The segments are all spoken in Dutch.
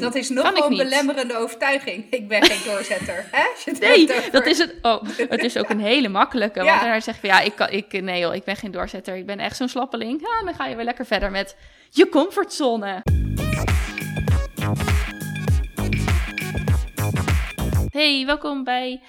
Dat is nog een belemmerende overtuiging. Ik ben geen doorzetter. Hè? Nee, dat is het. Oh, het is ook een hele makkelijke. Want Ja. daarna zeg je ja, ik, kan, ik, nee joh, ik ben geen doorzetter. Ik ben echt zo'n slappeling. Ja, dan ga je weer lekker verder met je comfortzone. Hey, welkom bij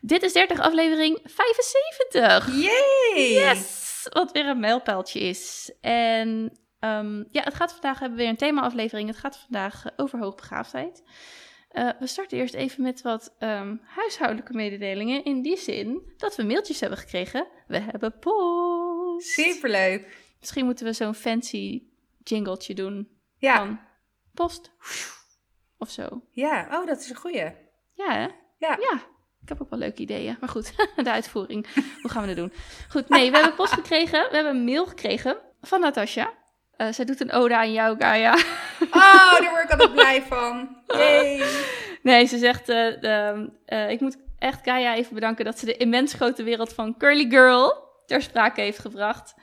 Dit is 30 aflevering 75. Yay! Yes! Wat weer een mijlpaaltje is. En ehm, ja, het gaat vandaag, hebben we weer een thema-aflevering. Het gaat vandaag eh, over hoogbegaafdheid. Eh, we starten eerst even met wat ehm, huishoudelijke mededelingen. In die zin dat we mailtjes hebben gekregen. We hebben post. Superleuk. Misschien moeten we zo'n fancy jingletje doen Ja. van post. Of zo. ja, oh, dat is een goeie. Ja, hè? Ja. Ja, ik heb ook wel leuke ideeën. Maar goed, de uitvoering. Hoe gaan we dat doen? Goed, nee, we hebben post gekregen. We hebben een mail gekregen van Natasja. Eh, zij doet een ode aan jou, Gaia. Oh, daar word ik altijd blij van. Yay! Nee, ze zegt, eh, de, eh, ik moet echt Gaia even bedanken dat ze de immens grote wereld van Curly Girl ter sprake heeft gebracht.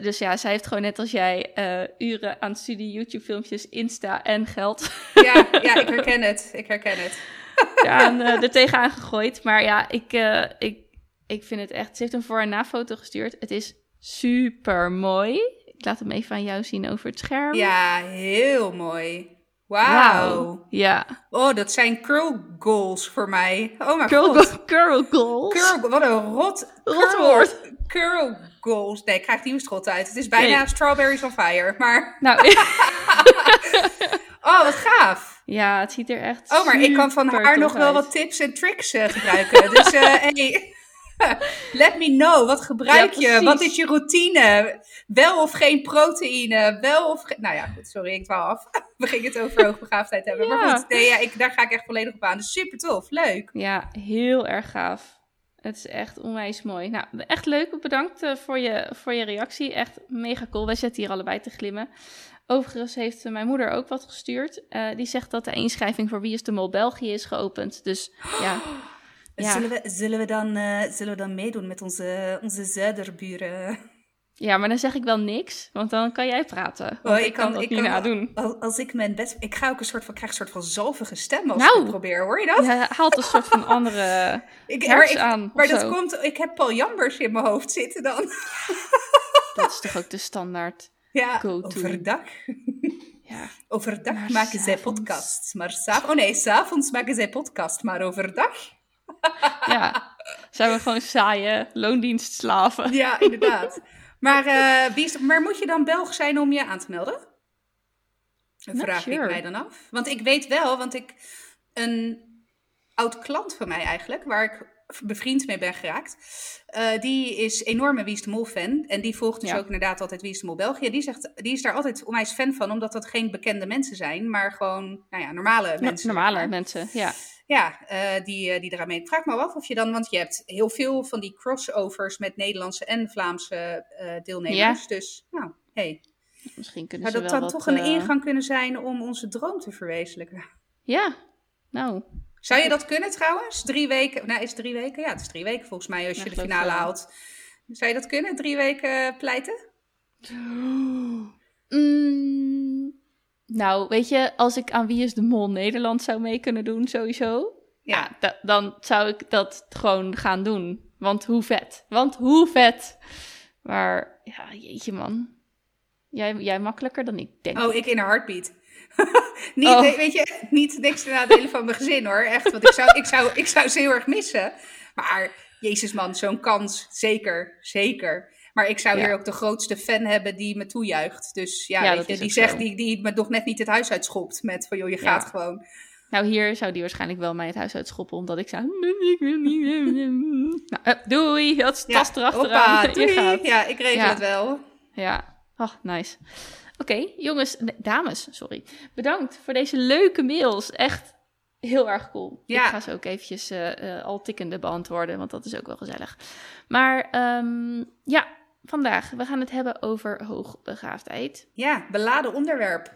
Dus ja, zij heeft gewoon net als jij uren aan studie, YouTube-filmpjes, Insta en geld Ja, ja, ik herken het. Ik herken het. aan, eh, er tegenaan gegooid. Maar ja, ik, ik, ik vind het echt... Ze heeft een voor- en na-foto gestuurd. Het is super mooi. Ik laat hem even aan jou zien over het scherm. Ja, heel mooi. Wauw. Ja. Oh, dat zijn curl goals voor mij. Oh mijn Girl, god. girl goals. Curl, wat een rot. Rotwoord. Curl, curl goals. Nee, ik krijg die strot uit. Het is bijna Nee. strawberries on fire. Maar, Nou, oh, wat gaaf. ja, het ziet er echt Oh, maar ik kan van haar nog wel wat tips en tricks eh, gebruiken. dus eh, hey, let me know. Wat gebruik Ja, je? Wat is je routine? Wel of geen proteïne? Wel of geen... Nou ja, goed, sorry, ik dwaal af. We gingen het over hoogbegaafdheid hebben. Maar goed, nee, ja, ik, daar ga ik echt volledig op aan. Dus super tof, leuk. Ja, heel erg gaaf. Het is echt onwijs mooi. Nou, echt leuk. Bedankt eh, voor, je, voor je reactie. Echt mega cool. Wij zitten hier allebei te glimmen. Overigens heeft eh, mijn moeder ook wat gestuurd. Eh, die zegt dat de inschrijving voor Wie is de Mol België is geopend. Dus ja, Ja. Zullen, we, zullen, we dan, eh, zullen we dan meedoen met onze, onze zuiderburen? ja, maar dan zeg ik wel niks. Want dan kan jij praten. Oh, ik, kan, dat ik niet nadoen. Als, als ik mijn best... Ik ga ook een soort van, krijg een soort van zalvige stem als Nou. ik probeer. Hoor je dat? Je haalt een soort van andere ik, maar ik, aan. maar dat zo. komt... Ik heb Paul Jambers in mijn hoofd zitten dan. Dat is toch ook de standaard. Ja, overdag. Ja. Overdag Maar maken zij podcasts. Maar s'avonds... Oh nee, s'avonds maken zij podcast. Maar overdag... ja. Zijn we gewoon saaie loondienstslaven? Ja, inderdaad. maar, eh, wie is, maar moet je dan Belg zijn om je aan te melden? Dat vraag ik mij dan af. Want ik weet wel, want ik... Een oud klant van mij eigenlijk, waar ik bevriend mee ben geraakt... eh, die is enorme Wie is de Mol fan. En die volgt dus Ja. ook inderdaad altijd Wie is de Mol België. Die, zegt, die is daar altijd onwijs fan van, omdat dat geen bekende mensen zijn... maar gewoon, nou ja, normale mensen. Normale mensen, ja. Ja, eh, die, eh, die eraan mee. Vraag me af of je dan, want je hebt heel veel van die crossovers met Nederlandse en Vlaamse eh, deelnemers. Dus, nou, hey. Misschien kunnen Zou ze dat wel dan wat, toch een ingang kunnen zijn om onze droom te verwezenlijken? Ja, nou, Zou je dat kunnen trouwens? Drie weken, nou is het drie weken? Ja, het is drie weken volgens mij als Ja, je de finale wel. haalt. Zou je dat kunnen, drie weken pleiten? Mm, nou, weet je, als ik aan Wie is de Mol Nederland zou mee kunnen doen, sowieso. Ja, da- dan zou ik dat gewoon gaan doen. Want hoe vet. Want hoe vet. Maar, ja, jeetje man. Jij, jij makkelijker dan ik denk. Oh, ik in een heartbeat. niet, Oh. weet je, niet niks te nadelen van mijn gezin hoor. Echt, want ik zou, ik, zou, ik zou ze heel erg missen. Maar, jezus man, zo'n kans. Zeker, zeker. Maar ik zou Ja. hier ook de grootste fan hebben die me toejuicht. Dus ja, Ja, weet dat je, is die zegt, zo. die, die me nog net niet het huis uitschopt. Met van, joh, je gaat gewoon. Nou, hier zou die waarschijnlijk wel mij het huis uitschoppen, omdat ik zou... Ik wil niet... Nou, eh, doei, dat Ja, tas erachteraan. hoppa, gaat. Ja, ik regel het wel. Ja, oh, nice. Oké, jongens, nee, dames, sorry. Bedankt voor deze leuke mails. Echt heel erg cool. Ja. Ik ga ze ook eventjes eh, eh, al tikkende beantwoorden, want dat is ook wel gezellig. Maar ehm, ja, vandaag, we gaan het hebben over hoogbegaafdheid. Ja, beladen onderwerp.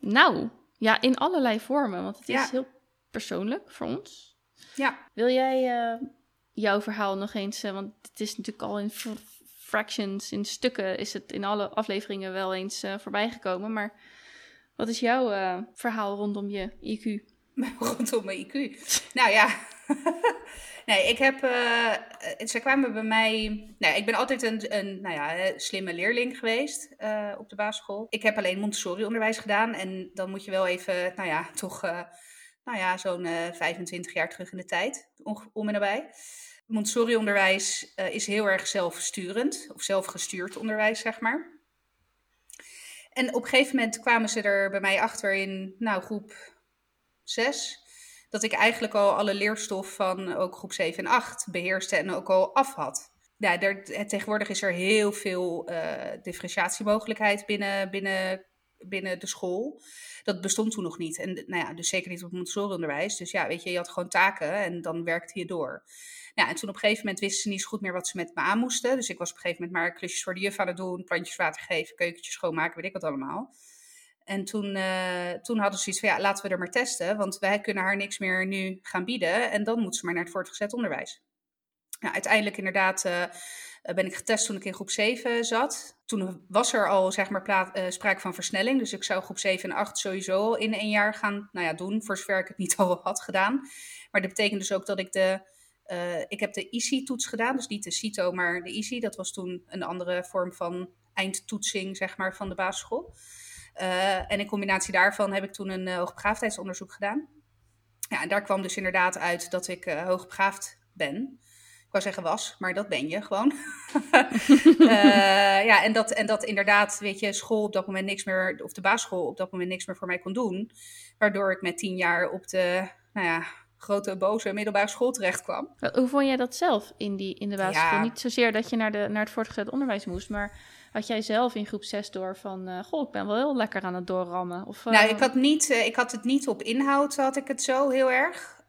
Nou, ja, in allerlei vormen, want het is heel persoonlijk voor ons. Ja. Wil jij eh, jouw verhaal nog eens, eh, want het is natuurlijk al in fr- fractions, in stukken, is het in alle afleveringen wel eens eh, voorbij gekomen. Maar Wat is jouw uh, verhaal rondom je IQ? rondom mijn IQ? nou ja, nee, ik heb, uh, ze kwamen bij mij, nou, ik ben altijd een, een nou ja, slimme leerling geweest uh, op de basisschool. Ik heb alleen Montessori onderwijs gedaan en dan moet je wel even, nou ja, toch, nou ja, zo'n 25 jaar terug in de tijd, om en nabij. Montessori-onderwijs uh, is heel erg zelfsturend, of zelfgestuurd onderwijs, zeg maar. En op een gegeven moment kwamen ze er bij mij achter in nou, groep 6, dat ik eigenlijk al alle leerstof van ook groep 7 en 8 beheerste en ook al af had. Ja, er, tegenwoordig is er heel veel uh, differentiatiemogelijkheid binnen, binnen, binnen de school. Dat bestond toen nog niet. En nou ja, dus zeker niet op Montessori-onderwijs. Dus ja, weet je, je had gewoon taken en dan werkte je door. Ja, en toen op een gegeven moment wisten ze niet zo goed meer wat ze met me aan moesten. Dus ik was op een gegeven moment maar klusjes voor de juf aan het doen, plantjes water geven, keukentjes schoonmaken, weet ik wat allemaal. En toen, uh, toen hadden ze iets van, ja, laten we er maar testen, want wij kunnen haar niks meer nu gaan bieden. En dan moet ze maar naar het voortgezet onderwijs. Nou, uiteindelijk inderdaad uh, ben ik getest toen ik in groep 7 zat. Toen was er al, zeg maar, uh, sprake van versnelling. Dus ik zou groep 7 en 8 sowieso in één jaar gaan nou ja, doen, voor zover ik het niet al had gedaan. Maar dat betekent dus ook dat ik de ik heb de ICI-toets gedaan, dus niet de CITO, maar de ICI. Dat was toen een andere vorm van eindtoetsing, zeg maar, van de basisschool. Uh, en in combinatie daarvan heb ik toen een uh, hoogbegaafdheidsonderzoek gedaan. Ja, en daar kwam dus inderdaad uit dat ik uh, hoogbegaafd ben. Ik wou zeggen was, maar dat ben je gewoon. ja, en dat, en dat inderdaad, weet je, school op dat moment niks meer, of de basisschool op dat moment niks meer voor mij kon doen. Waardoor ik met tien jaar op de, nou ja, grote boze middelbare school terecht kwam. Hoe vond jij dat zelf in, die, in de basisschool? Niet zozeer dat je naar, de, naar het voortgezet onderwijs moest, maar had jij zelf in groep 6 door van, uh, goh, ik ben wel heel lekker aan het doorrammen? Of, uh... Nou, ik had, niet, uh, ik had het niet op inhoud, had ik het zo heel erg.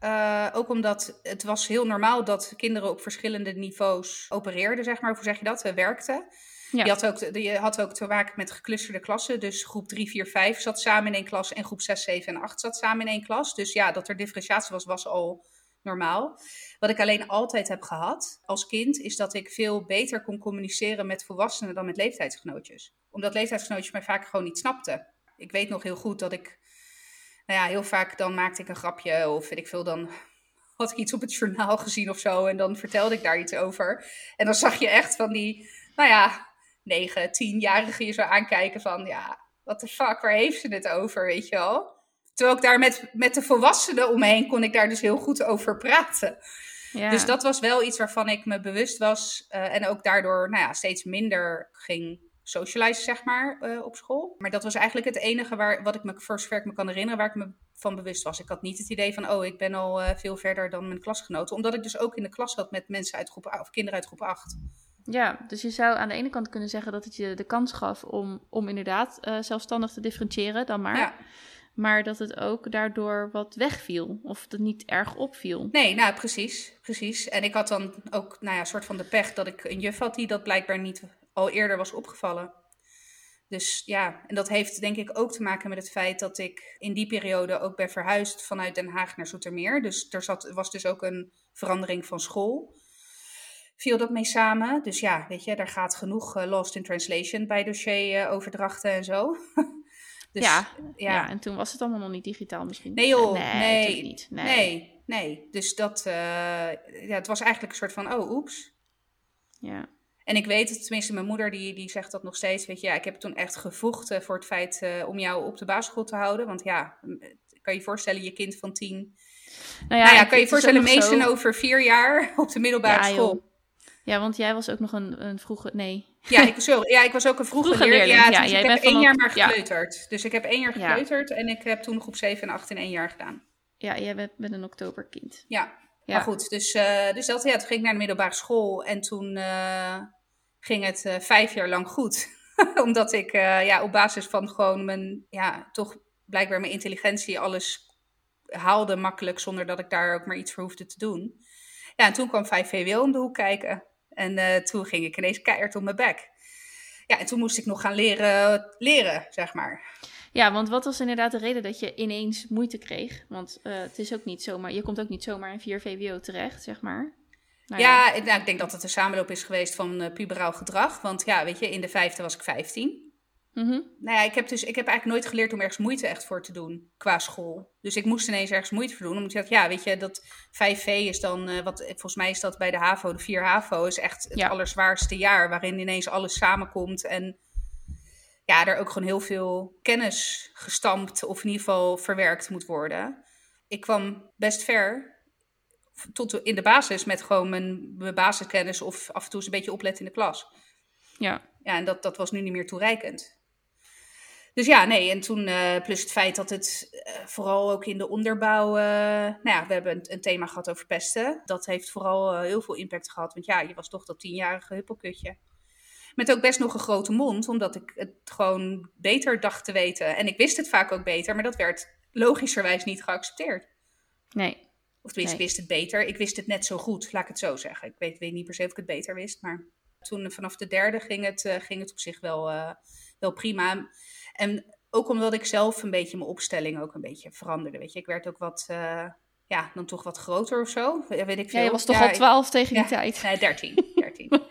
ook omdat het was heel normaal dat kinderen op verschillende niveaus opereerden, zeg maar. Hoe zeg je dat? werkten. Ja. Je, had ook, je had ook te maken met geclusterde klassen. Dus groep 3, 4, 5 zat samen in één klas. En groep 6, 7 en 8 zat samen in één klas. Dus ja, dat er differentiatie was, was al normaal. Wat ik alleen altijd heb gehad als kind, is dat ik veel beter kon communiceren met volwassenen dan met leeftijdsgenootjes. Omdat leeftijdsgenootjes mij vaak gewoon niet snapten. Ik weet nog heel goed dat ik, nou ja, heel vaak dan maakte ik een grapje of weet ik veel, dan had ik iets op het journaal gezien of zo en dan vertelde ik daar iets over. En dan zag je echt van die, nou ja, negen, tienjarige je zo aankijken van, ja, what the fuck, waar heeft ze het over, weet je wel? Terwijl ik daar met, met de volwassenen omheen kon ik daar dus heel goed over praten. Ja. Dus dat was wel iets waarvan ik me bewust was uh, en ook daardoor nou ja, steeds minder ging socializen, zeg maar, uh, op school. Maar dat was eigenlijk het enige waar, wat ik me, voor zover ik me kan herinneren, waar ik me van bewust was. Ik had niet het idee van, oh, ik ben al uh, veel verder dan mijn klasgenoten. Omdat ik dus ook in de klas zat met mensen uit groep of kinderen uit groep 8. Ja, dus je zou aan de ene kant kunnen zeggen dat het je de kans gaf om, om inderdaad zelfstandig te differentiëren, dan maar. Ja. Maar dat het ook daardoor wat wegviel. Of dat het niet erg opviel. Nee, nou precies. precies. En ik had dan ook, nou ja, soort van de pech dat ik een juf had die dat blijkbaar niet al eerder was opgevallen. Dus ja, en dat heeft denk ik ook te maken met het feit dat ik in die periode ook ben verhuisd vanuit Den Haag naar Zoetermeer. Dus er zat, was dus ook een verandering van school viel dat mee samen. Dus ja, weet je, daar gaat genoeg uh, lost in translation bij dossieroverdrachten uh, en zo. dus, ja, ja. ja, en toen was het allemaal nog niet digitaal misschien. Nee joh, nee, nee, niet. nee. nee, nee. Dus dat, uh, ja, het was eigenlijk een soort van, oh, oeps. Ja. En ik weet het, tenminste mijn moeder die, die zegt dat nog steeds, weet je, ja, ik heb toen echt gevochten voor het feit uh, om jou op de basisschool te houden. Want ja, kan je je voorstellen, je kind van tien... Nou ja, nou ja kan je je voorstellen, zo... over vier jaar op de middelbare ja, school. Joh. Ja, want jij was ook nog een, een vroege. Nee. Ja, ik, sorry, ja, ik was ook een vroege, vroege leerling. Ja, dus ik heb één jaar maar gekleuterd. Ja. Dus ik heb één jaar gekleuterd en ik heb toen groep 7 en 8 in één jaar gedaan. Ja, jij bent met een oktoberkind. Ja, ja. maar goed. Dus, uh, dus dat, ja, toen ging ik naar de middelbare school en toen uh, ging het uh, vijf jaar lang goed. Omdat ik ja, op basis van gewoon mijn, ja, toch blijkbaar mijn intelligentie alles haalde makkelijk zonder dat ik daar ook maar iets voor hoefde te doen. Ja, en toen kwam 5 VWO om de hoek kijken. En uh, toen ging ik ineens keihard op mijn bek. Ja, en toen moest ik nog gaan leren, leren, zeg maar. Ja, want wat was inderdaad de reden dat je ineens moeite kreeg? Want uh, het is ook niet zomaar, je komt ook niet zomaar in 4 VWO terecht, zeg maar. Nou ja, ja nou, ik denk dat het een samenloop is geweest van uh, puberaal gedrag. Want ja, weet je, in de vijfde was ik 15. Mhm. Nou ja, ik heb dus ik heb eigenlijk nooit geleerd om ergens moeite echt voor te doen qua school. Dus ik moest ineens ergens moeite voor doen. Omdat ik dacht, ja, weet je, dat 5V is dan, uh, wat volgens mij is dat bij de HAVO, de 4 HAVO, is echt het allerzwaarste jaar. Waarin ineens alles samenkomt en ja, er ook gewoon heel veel kennis gestampt of in ieder geval verwerkt moet worden. Ik kwam best ver tot in de basis met gewoon mijn, mijn basiskennis of af en toe eens een beetje opletten in de klas. Ja. Ja, en dat, dat was nu niet meer toereikend. Dus ja, nee, en toen uh, plus het feit dat het uh, vooral ook in de onderbouw, uh, nou ja, we hebben een, een, thema gehad over pesten. Dat heeft vooral heel veel impact gehad, want ja, je was toch dat tienjarige huppelkutje. Met ook best nog een grote mond, omdat ik het gewoon beter dacht te weten. En ik wist het vaak ook beter, maar dat werd logischerwijs niet geaccepteerd. Nee. Of tenminste, nee. ik wist het beter. Ik wist het net zo goed, laat ik het zo zeggen. Ik weet, weet niet per se of ik het beter wist, maar toen vanaf de derde ging het, ging het op zich wel, wel prima. En ook omdat ik zelf een beetje mijn opstelling ook een beetje veranderde. Weet je, ik werd ook wat, uh, ja, dan toch wat groter of zo. Weet ik veel. Ja, je was toch ja, al 12 tegen die tijd? Nee, 13. 13.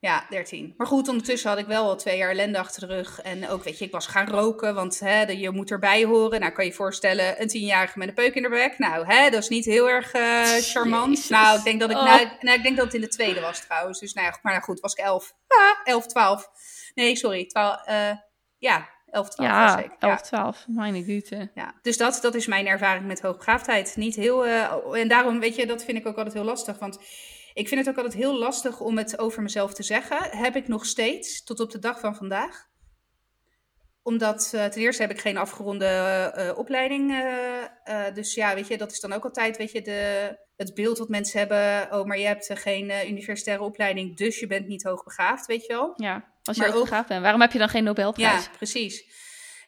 Ja, 13. Maar goed, ondertussen had ik wel al twee jaar ellende achter de rug. En ook, weet je, ik was gaan roken, want hè, je moet erbij horen. Nou, kan je je voorstellen, een tienjarige met een peuk in de bek. Nou, hè, dat is niet heel erg uh, charmant. Jezus. Nou, ik denk dat ik, oh. nou, nou, ik denk dat het in de tweede was trouwens. Dus nou ja, maar nou goed, was ik 11. Ah, 11, 12. Nee, sorry, 12. Uh, ja, 11, 12 ja, was ik. 11, 12. Mijn güte. Ja, dus dat, dat is mijn ervaring met hoogbegaafdheid. Niet heel, uh, en daarom, weet je, dat vind ik ook altijd heel lastig. Want ik vind het ook altijd heel lastig om het over mezelf te zeggen. Heb ik nog steeds, tot op de dag van vandaag. Omdat uh, ten eerste heb ik geen afgeronde uh, opleiding. Dus ja, weet je, dat is dan ook altijd, weet je, de, het beeld wat mensen hebben. Oh, maar je hebt geen universitaire opleiding, dus je bent niet hoogbegaafd, weet je wel. Ja, als je hoogbegaafd bent. Waarom heb je dan geen Nobelprijs? Ja, precies.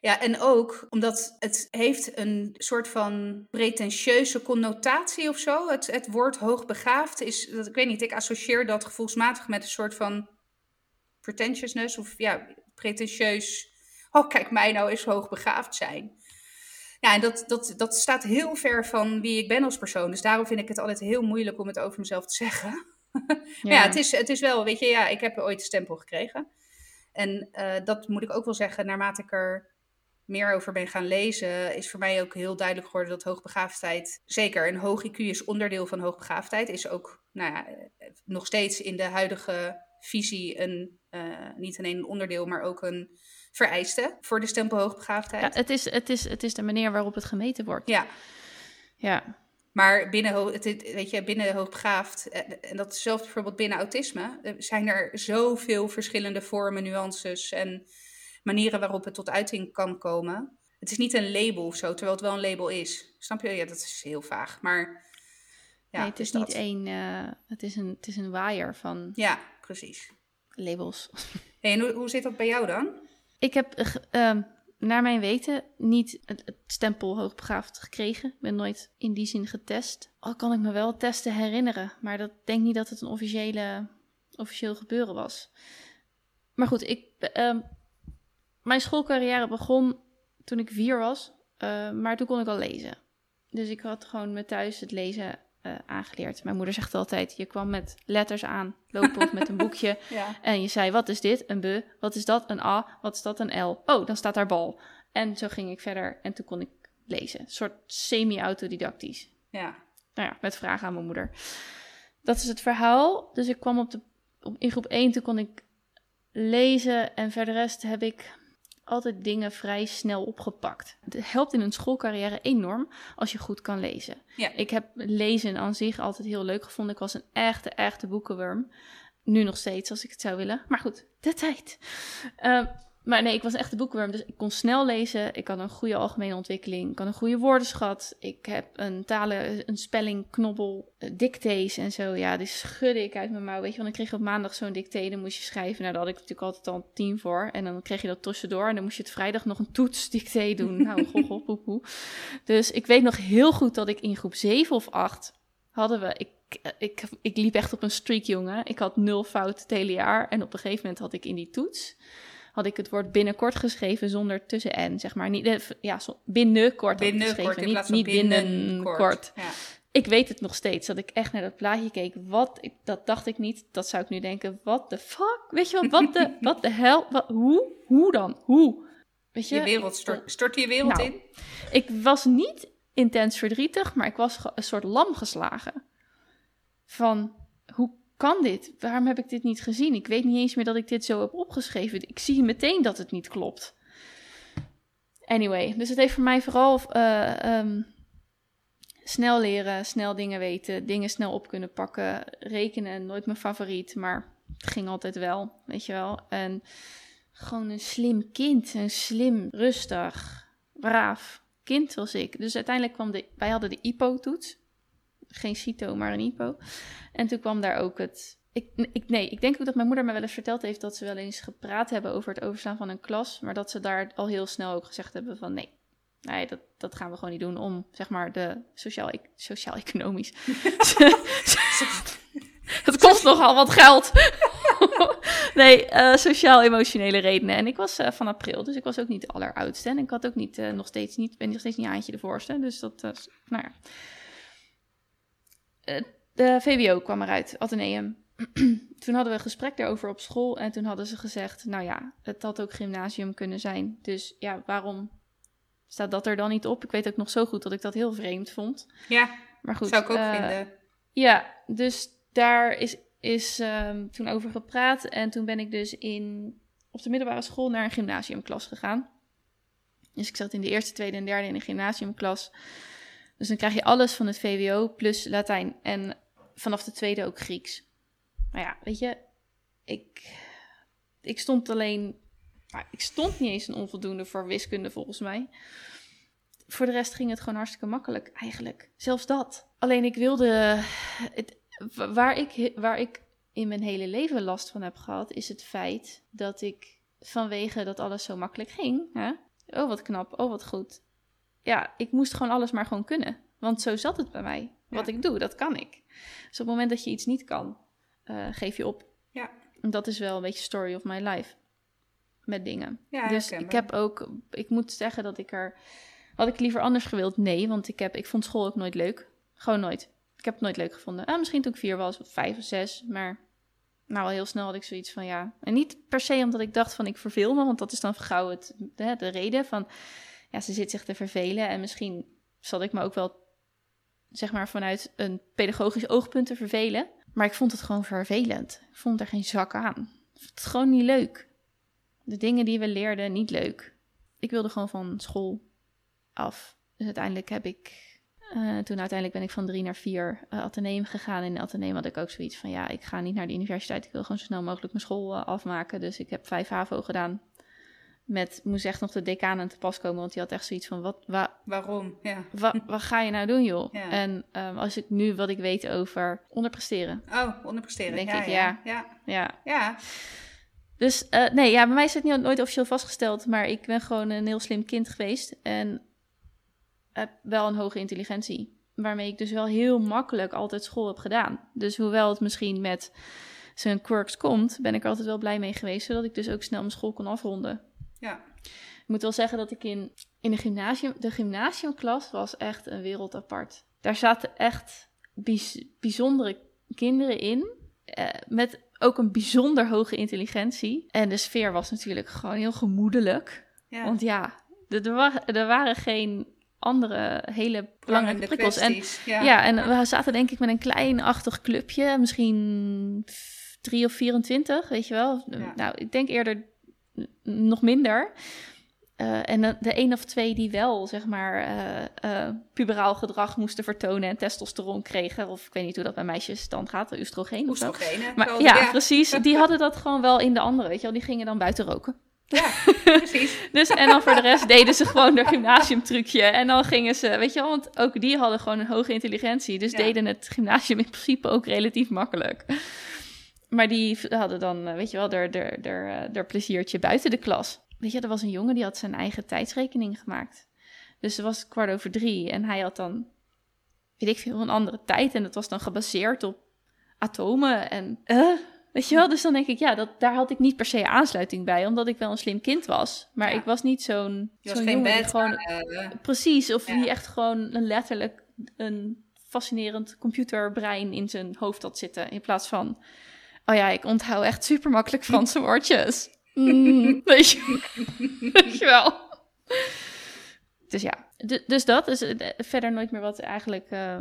Ja, en ook omdat het heeft een soort van pretentieuze connotatie of zo. Het, het woord hoogbegaafd is, dat, ik weet niet, ik associeer dat gevoelsmatig met een soort van pretentiousness of ja, pretentieus. Oh, kijk, mij nou eens hoogbegaafd zijn. Ja, en dat, dat, dat staat heel ver van wie ik ben als persoon. Dus daarom vind ik het altijd heel moeilijk om het over mezelf te zeggen. Ja, ja het, is, het is wel, weet je, ja, ik heb ooit een stempel gekregen. En uh, dat moet ik ook wel zeggen, naarmate ik er meer over ben gaan lezen, is voor mij ook heel duidelijk geworden dat hoogbegaafdheid, zeker een hoog IQ is onderdeel van hoogbegaafdheid, is ook nou ja, nog steeds in de huidige visie een, uh, niet alleen een onderdeel, maar ook een vereiste voor de stempel hoogbegaafdheid. Ja, het, is, het, is, het is de manier waarop het gemeten wordt. Ja. Ja. Maar binnen, weet je, binnen hoogbegaafd, en dat is zelfs bijvoorbeeld binnen autisme, zijn er zoveel verschillende vormen, nuances en manieren waarop het tot uiting kan komen. Het is niet een label of zo, terwijl het wel een label is. Snap je? Ja, dat is heel vaag. Maar ja, nee, het is niet één. Uh, het, is een, het is een waaier van. Ja, precies. Labels. Hey, en hoe, hoe zit dat bij jou dan? Ik heb, uh, naar mijn weten, niet het, stempel hoogbegaafd gekregen. Ik ben nooit in die zin getest. Al kan ik me wel testen herinneren, maar dat denk niet dat het een officiële, officieel gebeuren was. Maar goed, ik. Uh, mijn schoolcarrière begon toen ik vier was, uh, maar toen kon ik al lezen. Dus ik had gewoon me thuis het lezen uh, aangeleerd. Mijn moeder zegt altijd: je kwam met letters aan, lopen of met een boekje. ja. En je zei: wat is dit? Een B. Wat is dat? Een A. Wat is dat? Een L. Oh, dan staat daar bal. En zo ging ik verder en toen kon ik lezen. Een soort semi-autodidactisch. Ja. Nou ja, met vragen aan mijn moeder. Dat is het verhaal. Dus ik kwam op de, op, in groep 1, toen kon ik lezen. En verder rest heb ik altijd dingen vrij snel opgepakt. Het helpt in een schoolcarrière enorm als je goed kan lezen. Ja. Ik heb lezen aan zich altijd heel leuk gevonden. Ik was een echte, echte boekenworm. Nu nog steeds, als ik het zou willen. Maar goed, de tijd. Uh, maar nee, ik was een echte boekenworm, dus ik kon snel lezen. Ik had een goede algemene ontwikkeling. Ik had een goede woordenschat. Ik heb een talen, een spelling, knobbel, dictées en zo. Ja, die schudde ik uit mijn mouw. Weet je, want ik kreeg op maandag zo'n dicté, dan moest je schrijven. Nou, daar had ik natuurlijk altijd al tien voor. En dan kreeg je dat tussendoor. En dan moest je het vrijdag nog een toets dicté doen. Nou, goh, poe. Dus ik weet nog heel goed dat ik in groep 7 of 8 hadden we... Ik, ik, ik liep echt op een streak, jongen. Ik had nul fout het hele jaar. En op een gegeven moment had ik in die toets had ik het woord binnenkort geschreven zonder tussen en, zeg maar. Niet, ja, binnenkort binnenkort geschreven, niet, niet binnenkort. Ja. ik weet het nog steeds, dat ik echt naar dat plaatje keek. Wat, ik, dat dacht ik niet. Dat zou ik nu denken, what the fuck? Weet je wel, wat de, wat de hel? Wat, hoe? Hoe dan? Hoe? Weet je? Je wereld stort, stort je wereld nou, in? Ik was niet intens verdrietig, maar ik was een soort lam geslagen. Van, kan dit? Waarom heb ik dit niet gezien? Ik weet niet eens meer dat ik dit zo heb opgeschreven. Ik zie meteen dat het niet klopt. Anyway, dus het heeft voor mij vooral uh, um, snel leren, snel dingen weten, dingen snel op kunnen pakken. Rekenen, nooit mijn favoriet, maar het ging altijd wel, weet je wel. En gewoon een slim kind, een slim, rustig, braaf kind was ik. Dus uiteindelijk kwam de, wij hadden de IPO-toets. Geen CITO, maar een IPO. En toen kwam daar ook het ik, ik, nee, ik denk ook dat mijn moeder me wel eens verteld heeft dat ze wel eens gepraat hebben over het overslaan van een klas. Maar dat ze daar al heel snel ook gezegd hebben van nee, nee dat, dat gaan we gewoon niet doen om zeg maar de sociaal-economisch. het kost nogal wat geld. nee, uh, sociaal-emotionele redenen. En ik was uh, van april, dus ik was ook niet de alleroudste. En ik had ook niet, uh, nog steeds niet, ben nog steeds niet Aantje de voorste. Dus dat, nou ja. De VWO kwam eruit, Atheneum. toen hadden we een gesprek daarover op school. En toen hadden ze gezegd: Nou ja, het had ook gymnasium kunnen zijn. Dus ja, waarom staat dat er dan niet op? Ik weet ook nog zo goed dat ik dat heel vreemd vond. Ja, maar goed. Zou ik ook uh, vinden. Ja, dus daar is, is um, toen over gepraat. En toen ben ik dus in, op de middelbare school naar een gymnasiumklas gegaan. Dus ik zat in de eerste, tweede en derde in een gymnasiumklas. Dus dan krijg je alles van het VWO plus Latijn. En vanaf de tweede ook Grieks. Maar ja, weet je, ik, ik stond alleen. ik stond niet eens een onvoldoende voor wiskunde volgens mij. Voor de rest ging het gewoon hartstikke makkelijk, eigenlijk. Zelfs dat. Alleen ik wilde. Het, waar, ik, waar ik in mijn hele leven last van heb gehad, is het feit dat ik vanwege dat alles zo makkelijk ging. Hè? Oh, wat knap. Oh, wat goed. Ja, ik moest gewoon alles maar gewoon kunnen. Want zo zat het bij mij. Wat ik doe, dat kan ik. Dus op het moment dat je iets niet kan, uh, geef je op. Ja. Dat is wel een beetje story of my life. Met dingen. Ja, dus ik heb ook, ik moet zeggen dat ik er, had ik liever anders gewild? Nee, want ik, heb, ik vond school ook nooit leuk. Gewoon nooit. Ik heb het nooit leuk gevonden. Ah, misschien toen ik vier was, of vijf of zes, maar nou, al heel snel had ik zoiets van ja. En niet per se omdat ik dacht van ik verveel me, want dat is dan gauw het, de, de reden van ja, ze zit zich te vervelen. En misschien zat ik me ook wel, zeg maar, vanuit een pedagogisch oogpunt te vervelen. Maar ik vond het gewoon vervelend. Ik vond er geen zak aan. Ik vond het gewoon niet leuk. De dingen die we leerden, niet leuk. Ik wilde gewoon van school af. Dus uiteindelijk heb ik. Uh, toen uiteindelijk ben ik van drie naar vier uh, gegaan. In ateneum had ik ook zoiets van: ja, ik ga niet naar de universiteit. Ik wil gewoon zo snel mogelijk mijn school uh, afmaken. Dus ik heb vijf HAVO gedaan met, moest echt nog de decaan aan te pas komen, want die had echt zoiets van, wat, wa, waarom? Ja. Wa, wat ga je nou doen, joh? En um, als ik nu wat ik weet over onderpresteren. Oh, onderpresteren. denk ja, ik, ja. Ja. Ja. ja. Dus uh, nee, ja, bij mij is het niet, nooit officieel vastgesteld, maar ik ben gewoon een heel slim kind geweest en heb wel een hoge intelligentie. Waarmee ik dus wel heel makkelijk altijd school heb gedaan. Dus hoewel het misschien met zijn quirks komt, ben ik er altijd wel blij mee geweest, zodat ik dus ook snel mijn school kon afronden. Ja. Ik moet wel zeggen dat ik in, in de, gymnasium, de gymnasiumklas was echt een wereld apart. Daar zaten echt bijzondere kinderen in. Eh, met ook een bijzonder hoge intelligentie. En de sfeer was natuurlijk gewoon heel gemoedelijk. Ja. Want ja, er, waren, er waren geen andere hele belangrijke prikkels. En, ja. ja. en we zaten denk ik met een klein achtig clubje. Misschien drie of 24, weet je wel. Nou, ik denk eerder nog minder. Uh, en de, de een of twee die wel, zeg maar, uh, uh, puberaal gedrag moesten vertonen en testosteron kregen. Of ik weet niet hoe dat bij meisjes dan gaat, oestrogeen of zo. Maar ja, ja, precies. Die hadden dat gewoon wel in de andere, weet je wel. Die gingen dan buiten roken. Ja, precies. dus, en dan voor de rest deden ze gewoon een gymnasiumtrucje. En dan gingen ze, weet je wel, want ook die hadden gewoon een hoge intelligentie. Dus deden het gymnasium in principe ook relatief makkelijk. Maar die hadden dan, eh, weet je wel, er, er, er, er pleziertje buiten de klas. Weet je, er was een jongen die had zijn eigen tijdsrekening gemaakt. Dus het was kwart over drie en hij had dan, weet ik veel, een andere tijd. En dat was dan gebaseerd op atomen en... Uh, weet je wel, dus dan denk ik, ja, dat, daar had ik niet per se aansluiting bij, omdat ik wel een slim kind was. Maar ik was niet zo'n zo'n jongen die gewoon... Uh, precies, of die echt gewoon letterlijk een fascinerend computerbrein in zijn hoofd had zitten. In plaats van, oh ja, ik onthoud echt super makkelijk Franse woordjes. Mm, weet, je, weet je wel. Dus ja, dus dat is eh, verder nooit meer wat eigenlijk uh,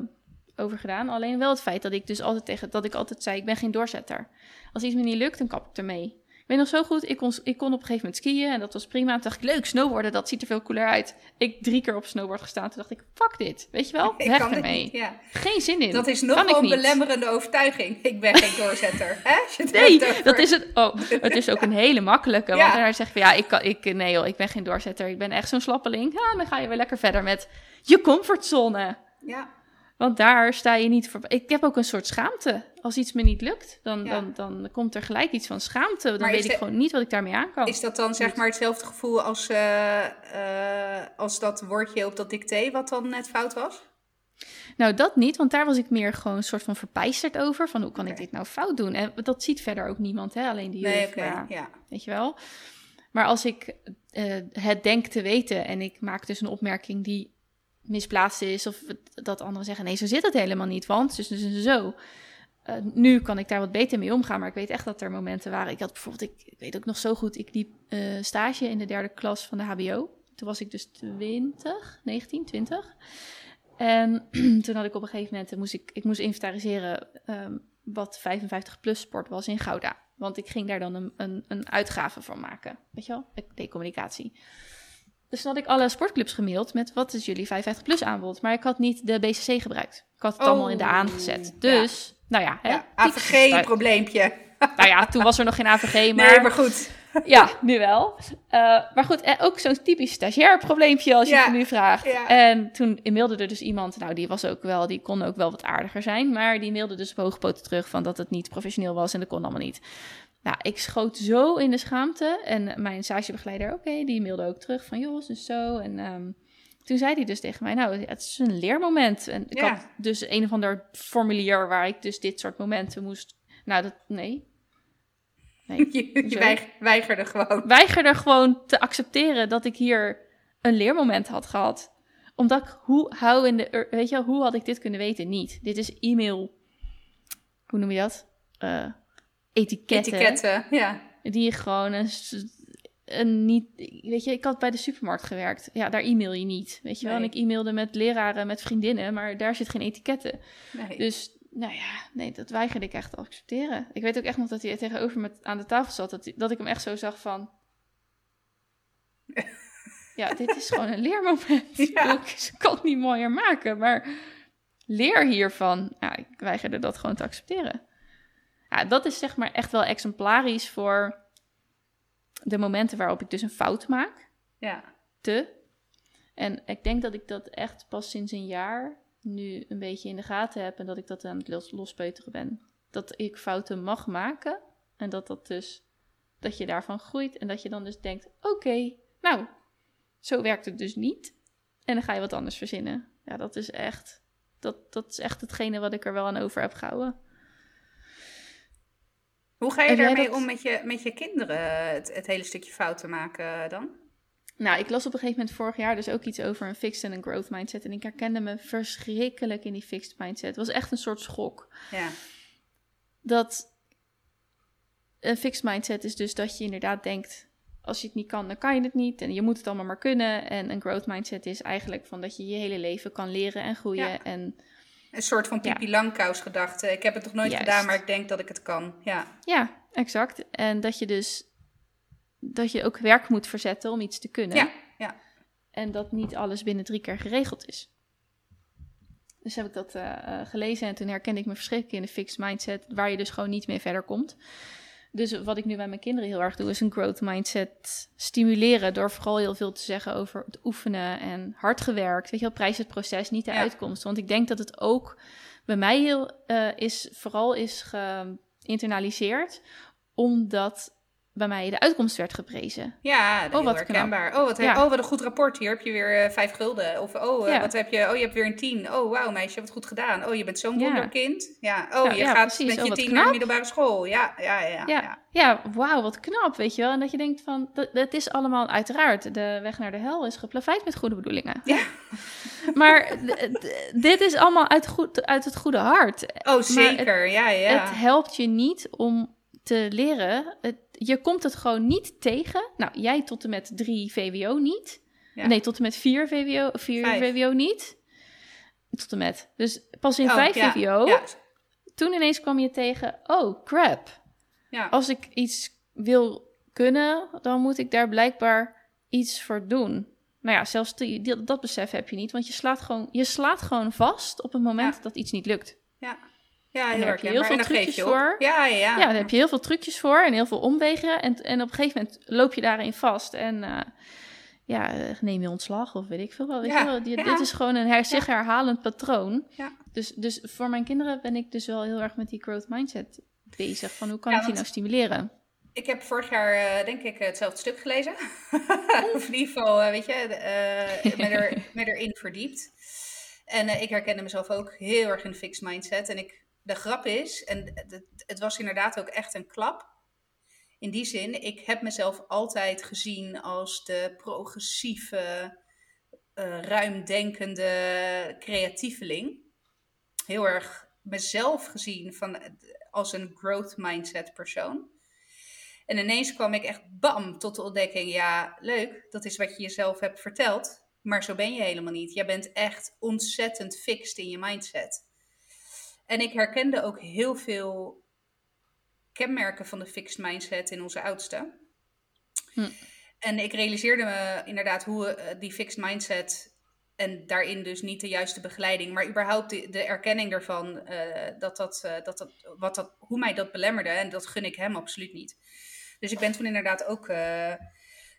over gedaan. Alleen wel het feit dat ik dus altijd tegen dat ik altijd zei: ik ben geen doorzetter. Als iets me niet lukt, dan kap ik ermee weet nog zo goed, ik kon, ik kon op een gegeven moment skiën en dat was prima. Toen dacht ik, leuk, snowboarden, dat ziet er veel cooler uit. Ik drie keer op snowboard gestaan, toen dacht ik, fuck dit, weet je wel, weg ermee. Niet, ja. Geen zin in. Dat is nog een belemmerende overtuiging. Ik ben geen doorzetter. Hè? nee, dat is het. Oh, het is ook een hele makkelijke. Want daar zeg je, ja, ik, kan, ik, nee joh, ik ben geen doorzetter. Ik ben echt zo'n slappeling. Ja, dan ga je weer lekker verder met je comfortzone. Ja. Want daar sta je niet voor. Ik heb ook een soort schaamte. Als iets me niet lukt, dan, dan, dan komt er gelijk iets van schaamte. Dan weet ik gewoon niet wat ik daarmee aan kan. Is dat dan zeg maar hetzelfde gevoel als, uh, uh, als dat woordje op dat dicté wat dan net fout was? Nou, dat niet, want daar was ik meer gewoon een soort van verpijsterd over. Van hoe kan ik dit nou fout doen? En dat ziet verder ook niemand, hè? alleen die nee, okay, ja. Weet je wel? Maar als ik uh, het denk te weten en ik maak dus een opmerking die misplaatst is. Of dat anderen zeggen, nee, zo zit het helemaal niet, want dus, dus, zo. Uh, nu kan ik daar wat beter mee omgaan, maar ik weet echt dat er momenten waren. Ik had bijvoorbeeld, ik, weet ook nog zo goed, ik liep uh, stage in de derde klas van de HBO. Toen was ik dus 20, 19, 20. En toen had ik op een gegeven moment, moest ik, ik moest inventariseren um, wat 55 plus sport was in Gouda. Want ik ging daar dan een, een, een uitgave van maken. Weet je wel? Deed communicatie. Dus had ik alle sportclubs gemaild met wat is jullie 55 plus aanbod. Maar ik had niet de BCC gebruikt. Ik had het allemaal in de oh, aangezet. Dus, nou ja. Hè, ja AVG-probleempje. Nou ja, toen was er nog geen AVG, maar... Nee, maar goed. Ja, nu wel. Uh, maar goed, eh, ook zo'n typisch stagiair probleempje als je ja, het nu vraagt. Ja. En toen mailde er dus iemand, nou die was ook wel, die kon ook wel wat aardiger zijn. Maar die mailde dus op hoogpoten terug van dat het niet professioneel was en dat kon allemaal niet. Nou, ik schoot zo in de schaamte. En mijn stagebegeleider, oké, die mailde ook terug van, joh, dus zo. En um, toen zei hij dus tegen mij, nou, het is een leermoment. En ik had dus een of ander formulier waar ik dus dit soort momenten moest... Nou, dat, nee. nee je, je weigerde gewoon. Weigerde gewoon te accepteren dat ik hier een leermoment had gehad. Omdat ik, hoe, hou in de, weet je, hoe had ik dit kunnen weten? Niet. Dit is e-mail, hoe noem je dat? Uh, etiketten. Etiketten, ja. Die je gewoon een, een niet... Weet je, ik had bij de supermarkt gewerkt. Ja, daar e-mail je niet. Weet je wel, en ik e-mailde met leraren, met vriendinnen, maar daar zit geen etiketten. Nee. Dus, nou ja, nee, dat weigerde ik echt te accepteren. Ik weet ook echt nog dat hij tegenover me aan de tafel zat, dat, dat ik hem echt zo zag van... ja, dit is gewoon een leermoment. Ja. Ik kan het niet mooier maken, maar leer hiervan. Ja, ik weigerde dat gewoon te accepteren. Ja, dat is zeg maar echt wel exemplarisch voor de momenten waarop ik dus een fout maak. Ja. Te. En ik denk dat ik dat echt pas sinds een jaar nu een beetje in de gaten heb en dat ik dat aan het lospeuteren ben. Dat ik fouten mag maken en dat dat dus, dat je daarvan groeit en dat je dan dus denkt, oké, nou, zo werkt het dus niet. En dan ga je wat anders verzinnen. Ja, dat is echt, dat, dat is echt hetgene wat ik er wel aan over heb gehouden. Hoe ga je daarmee om met je, met je kinderen, het, het hele stukje fouten maken dan? Nou, ik las op een gegeven moment vorig jaar dus ook iets over een fixed en een growth mindset. En ik herkende me verschrikkelijk in die fixed mindset. Het was echt een soort schok. Ja. Dat een fixed mindset is dus dat je inderdaad denkt, als je het niet kan, dan kan je het niet. En je moet het allemaal maar kunnen. En een growth mindset is eigenlijk van dat je je hele leven kan leren en groeien. Ja. En een soort van Pipi ja. Langkous gedachte. Ik heb het nog nooit gedaan, maar ik denk dat ik het kan. Ja. ja, exact. En dat je dus dat je ook werk moet verzetten om iets te kunnen. Ja, ja. En dat niet alles binnen drie keer geregeld is. Dus heb ik dat uh, gelezen en toen herkende ik me verschrikkelijk in de fixed mindset, waar je dus gewoon niet meer verder komt. Dus wat ik nu bij mijn kinderen heel erg doe, is een growth mindset stimuleren. Door vooral heel veel te zeggen over het oefenen en hard gewerkt. Weet je wel, prijs het proces, niet de uitkomst. Want ik denk dat het ook bij mij heel uh, is, vooral is geïnternaliseerd. Omdat bij mij de uitkomst werd geprezen. Ja, oh, wat herkenbaar. Oh wat, oh, wat een goed rapport. Hier heb je weer uh, vijf gulden. Of oh, uh, wat heb je? Oh, je hebt weer een tien. Oh, wauw, meisje, wat goed gedaan. Oh, je bent zo'n wonderkind. Ja. Oh, je gaat precies. met je oh, tien naar de middelbare school. Ja, ja, ja. Ja, ja. wauw, wat knap, weet je wel. En dat je denkt van, dat, dat is allemaal uiteraard. De weg naar de hel is geplaveid met goede bedoelingen. Ja. maar dit is allemaal uit, goed, uit het goede hart. Oh, zeker. ja, ja. Het helpt je niet om te leren. Het, je komt het gewoon niet tegen. Nou, jij tot en met 3 VWO niet. Nee, tot en met 4 VWO, 4 VWO niet. Tot en met. Dus pas in 5 VWO. Ja. Toen ineens kwam je tegen, oh crap. Ja. Als ik iets wil kunnen, dan moet ik daar blijkbaar iets voor doen. Maar ja, zelfs die, dat besef heb je niet, want je slaat gewoon, je slaat gewoon vast op het moment dat iets niet lukt. Ja. Ja, heel erg. Heel veel trucjes voor. Ja, ja, ja. Ja, daar heb je heel veel trucjes voor en heel veel omwegen. En, en op een gegeven moment loop je daarin vast. En uh, ja, neem je ontslag of weet ik veel wel. Weet je wel? Dit is gewoon een her zich herhalend patroon. Ja. Dus, dus voor mijn kinderen ben ik dus wel heel erg met die growth mindset bezig. Van hoe kan ik die nou stimuleren? Ik heb vorig jaar, uh, denk ik, hetzelfde stuk gelezen. of in ieder geval, uh, weet je, uh, me, er, erin verdiept. En ik herkende mezelf ook heel erg in fixed mindset. En ik de grap is, en het, het was inderdaad ook echt een klap. In die zin, ik heb mezelf altijd gezien als de progressieve, uh, ruimdenkende creatieveling. Heel erg mezelf gezien van, als een growth mindset persoon. En ineens kwam ik echt bam tot de ontdekking: ja, leuk, dat is wat je jezelf hebt verteld. Maar zo ben je helemaal niet. Jij bent echt ontzettend fixed in je mindset. En ik herkende ook heel veel kenmerken van de fixed mindset in onze oudste. Hm. En ik realiseerde me inderdaad hoe uh, die fixed mindset en daarin dus niet de juiste begeleiding, maar überhaupt de, de erkenning ervan, uh, dat dat, uh, dat, dat, wat dat, hoe mij dat belemmerde. En dat gun ik hem absoluut niet. Dus ik ben toen inderdaad ook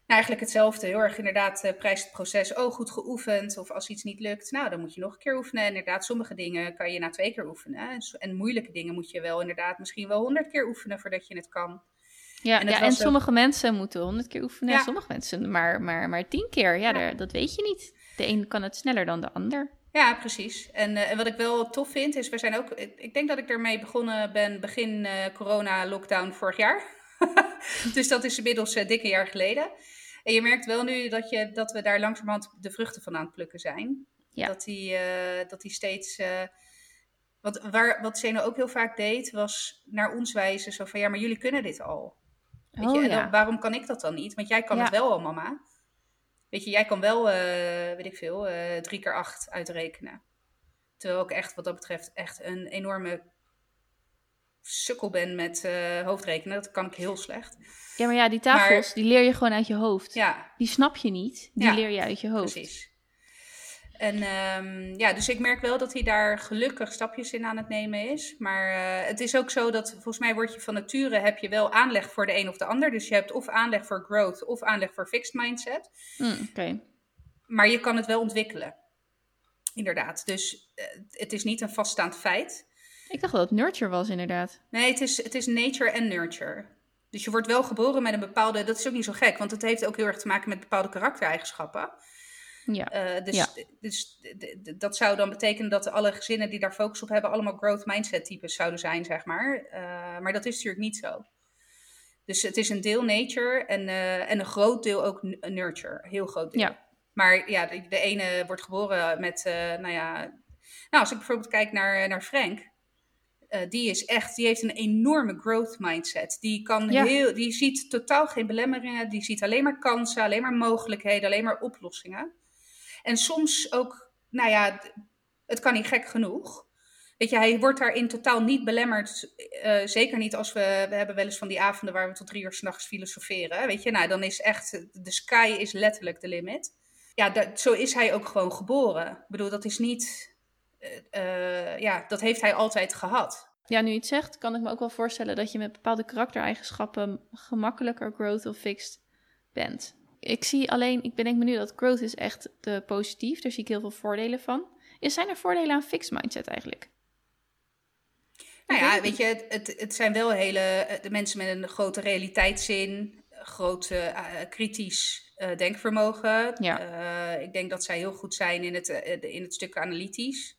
eigenlijk hetzelfde. Heel erg inderdaad uh, prijst het proces. Oh, goed geoefend. Of als iets niet lukt, nou, dan moet je nog een keer oefenen. inderdaad, sommige dingen kan je na twee keer oefenen. En moeilijke dingen moet je wel inderdaad misschien wel honderd keer oefenen voordat je het kan. Ja, en, ja, en sommige mensen moeten honderd keer oefenen. En sommige mensen maar, maar, maar tien keer. Ja, Daar, dat weet je niet. De een kan het sneller dan de ander. Ja, precies. En, uh, en wat ik wel tof vind, is we zijn ook... Ik denk dat ik ermee begonnen ben begin uh, corona-lockdown vorig jaar. dus dat is inmiddels uh, dikke jaar geleden. En je merkt wel nu dat, je, dat we daar langzamerhand de vruchten van aan het plukken zijn. Ja. Dat die, uh, dat die steeds. Uh, wat, waar, wat Zeno ook heel vaak deed, was naar ons wijzen: zo van ja, maar jullie kunnen dit al. Weet oh, je? En waarom kan ik dat dan niet? Want jij kan het wel al, mama. Weet je, jij kan wel, uh, weet ik veel, drie keer acht uitrekenen. Terwijl ik echt, wat dat betreft, echt een enorme sukkel ben met hoofdrekenen. Dat kan ik heel slecht. Ja, maar ja, die tafels, die leer je gewoon uit je hoofd. Ja. Die snap je niet, die leer je uit je hoofd. Precies. En um, ja, dus ik merk wel dat hij daar gelukkig stapjes in aan het nemen is. Maar uh, het is ook zo dat volgens mij word je van nature heb je wel aanleg voor de een of de ander. Dus je hebt of aanleg voor growth of aanleg voor fixed mindset. Mm, Oké. Maar je kan het wel ontwikkelen. Inderdaad. Dus uh, het is niet een vaststaand feit. Ik dacht dat het nurture was, inderdaad. Nee, het is, het is nature en nurture. Dus je wordt wel geboren met een bepaalde, dat is ook niet zo gek, want het heeft ook heel erg te maken met bepaalde karaktereigenschappen. Ja. Uh, dus, dus dat zou dan betekenen dat alle gezinnen die daar focus op hebben, allemaal growth mindset types zouden zijn, zeg maar. Uh, maar dat is natuurlijk niet zo. Dus het is een deel nature en, uh, en een groot deel ook nurture. Heel groot deel. Ja. Maar ja, de, de ene wordt geboren met, nou ja. Nou, als ik bijvoorbeeld kijk naar, naar Frank. Uh, die is echt, die heeft een enorme growth mindset. Die, kan heel, die ziet totaal geen belemmeringen, die ziet alleen maar kansen, alleen maar mogelijkheden, alleen maar oplossingen. En soms ook, nou ja, het kan niet gek genoeg. Weet je, hij wordt daarin totaal niet belemmerd. Uh, zeker niet als we, we hebben wel eens van die avonden waar we tot drie uur s'nachts filosoferen. Weet je, nou dan is echt, de sky is letterlijk de limit. Ja, dat, zo is hij ook gewoon geboren. Ik bedoel, dat is niet uh, ja, dat heeft hij altijd gehad. Ja, nu je het zegt, kan ik me ook wel voorstellen dat je met bepaalde karaktereigenschappen gemakkelijker growth of fixed bent. Ik zie alleen, ik bedenk me nu dat growth is echt de positief, daar zie ik heel veel voordelen van. Is, zijn er voordelen aan fixed mindset eigenlijk? Nou ja, weet je, het, het, het zijn wel hele de mensen met een grote realiteitszin, grote uh, kritisch uh, denkvermogen. Ja. ik denk dat zij heel goed zijn in het, in het stuk analytisch.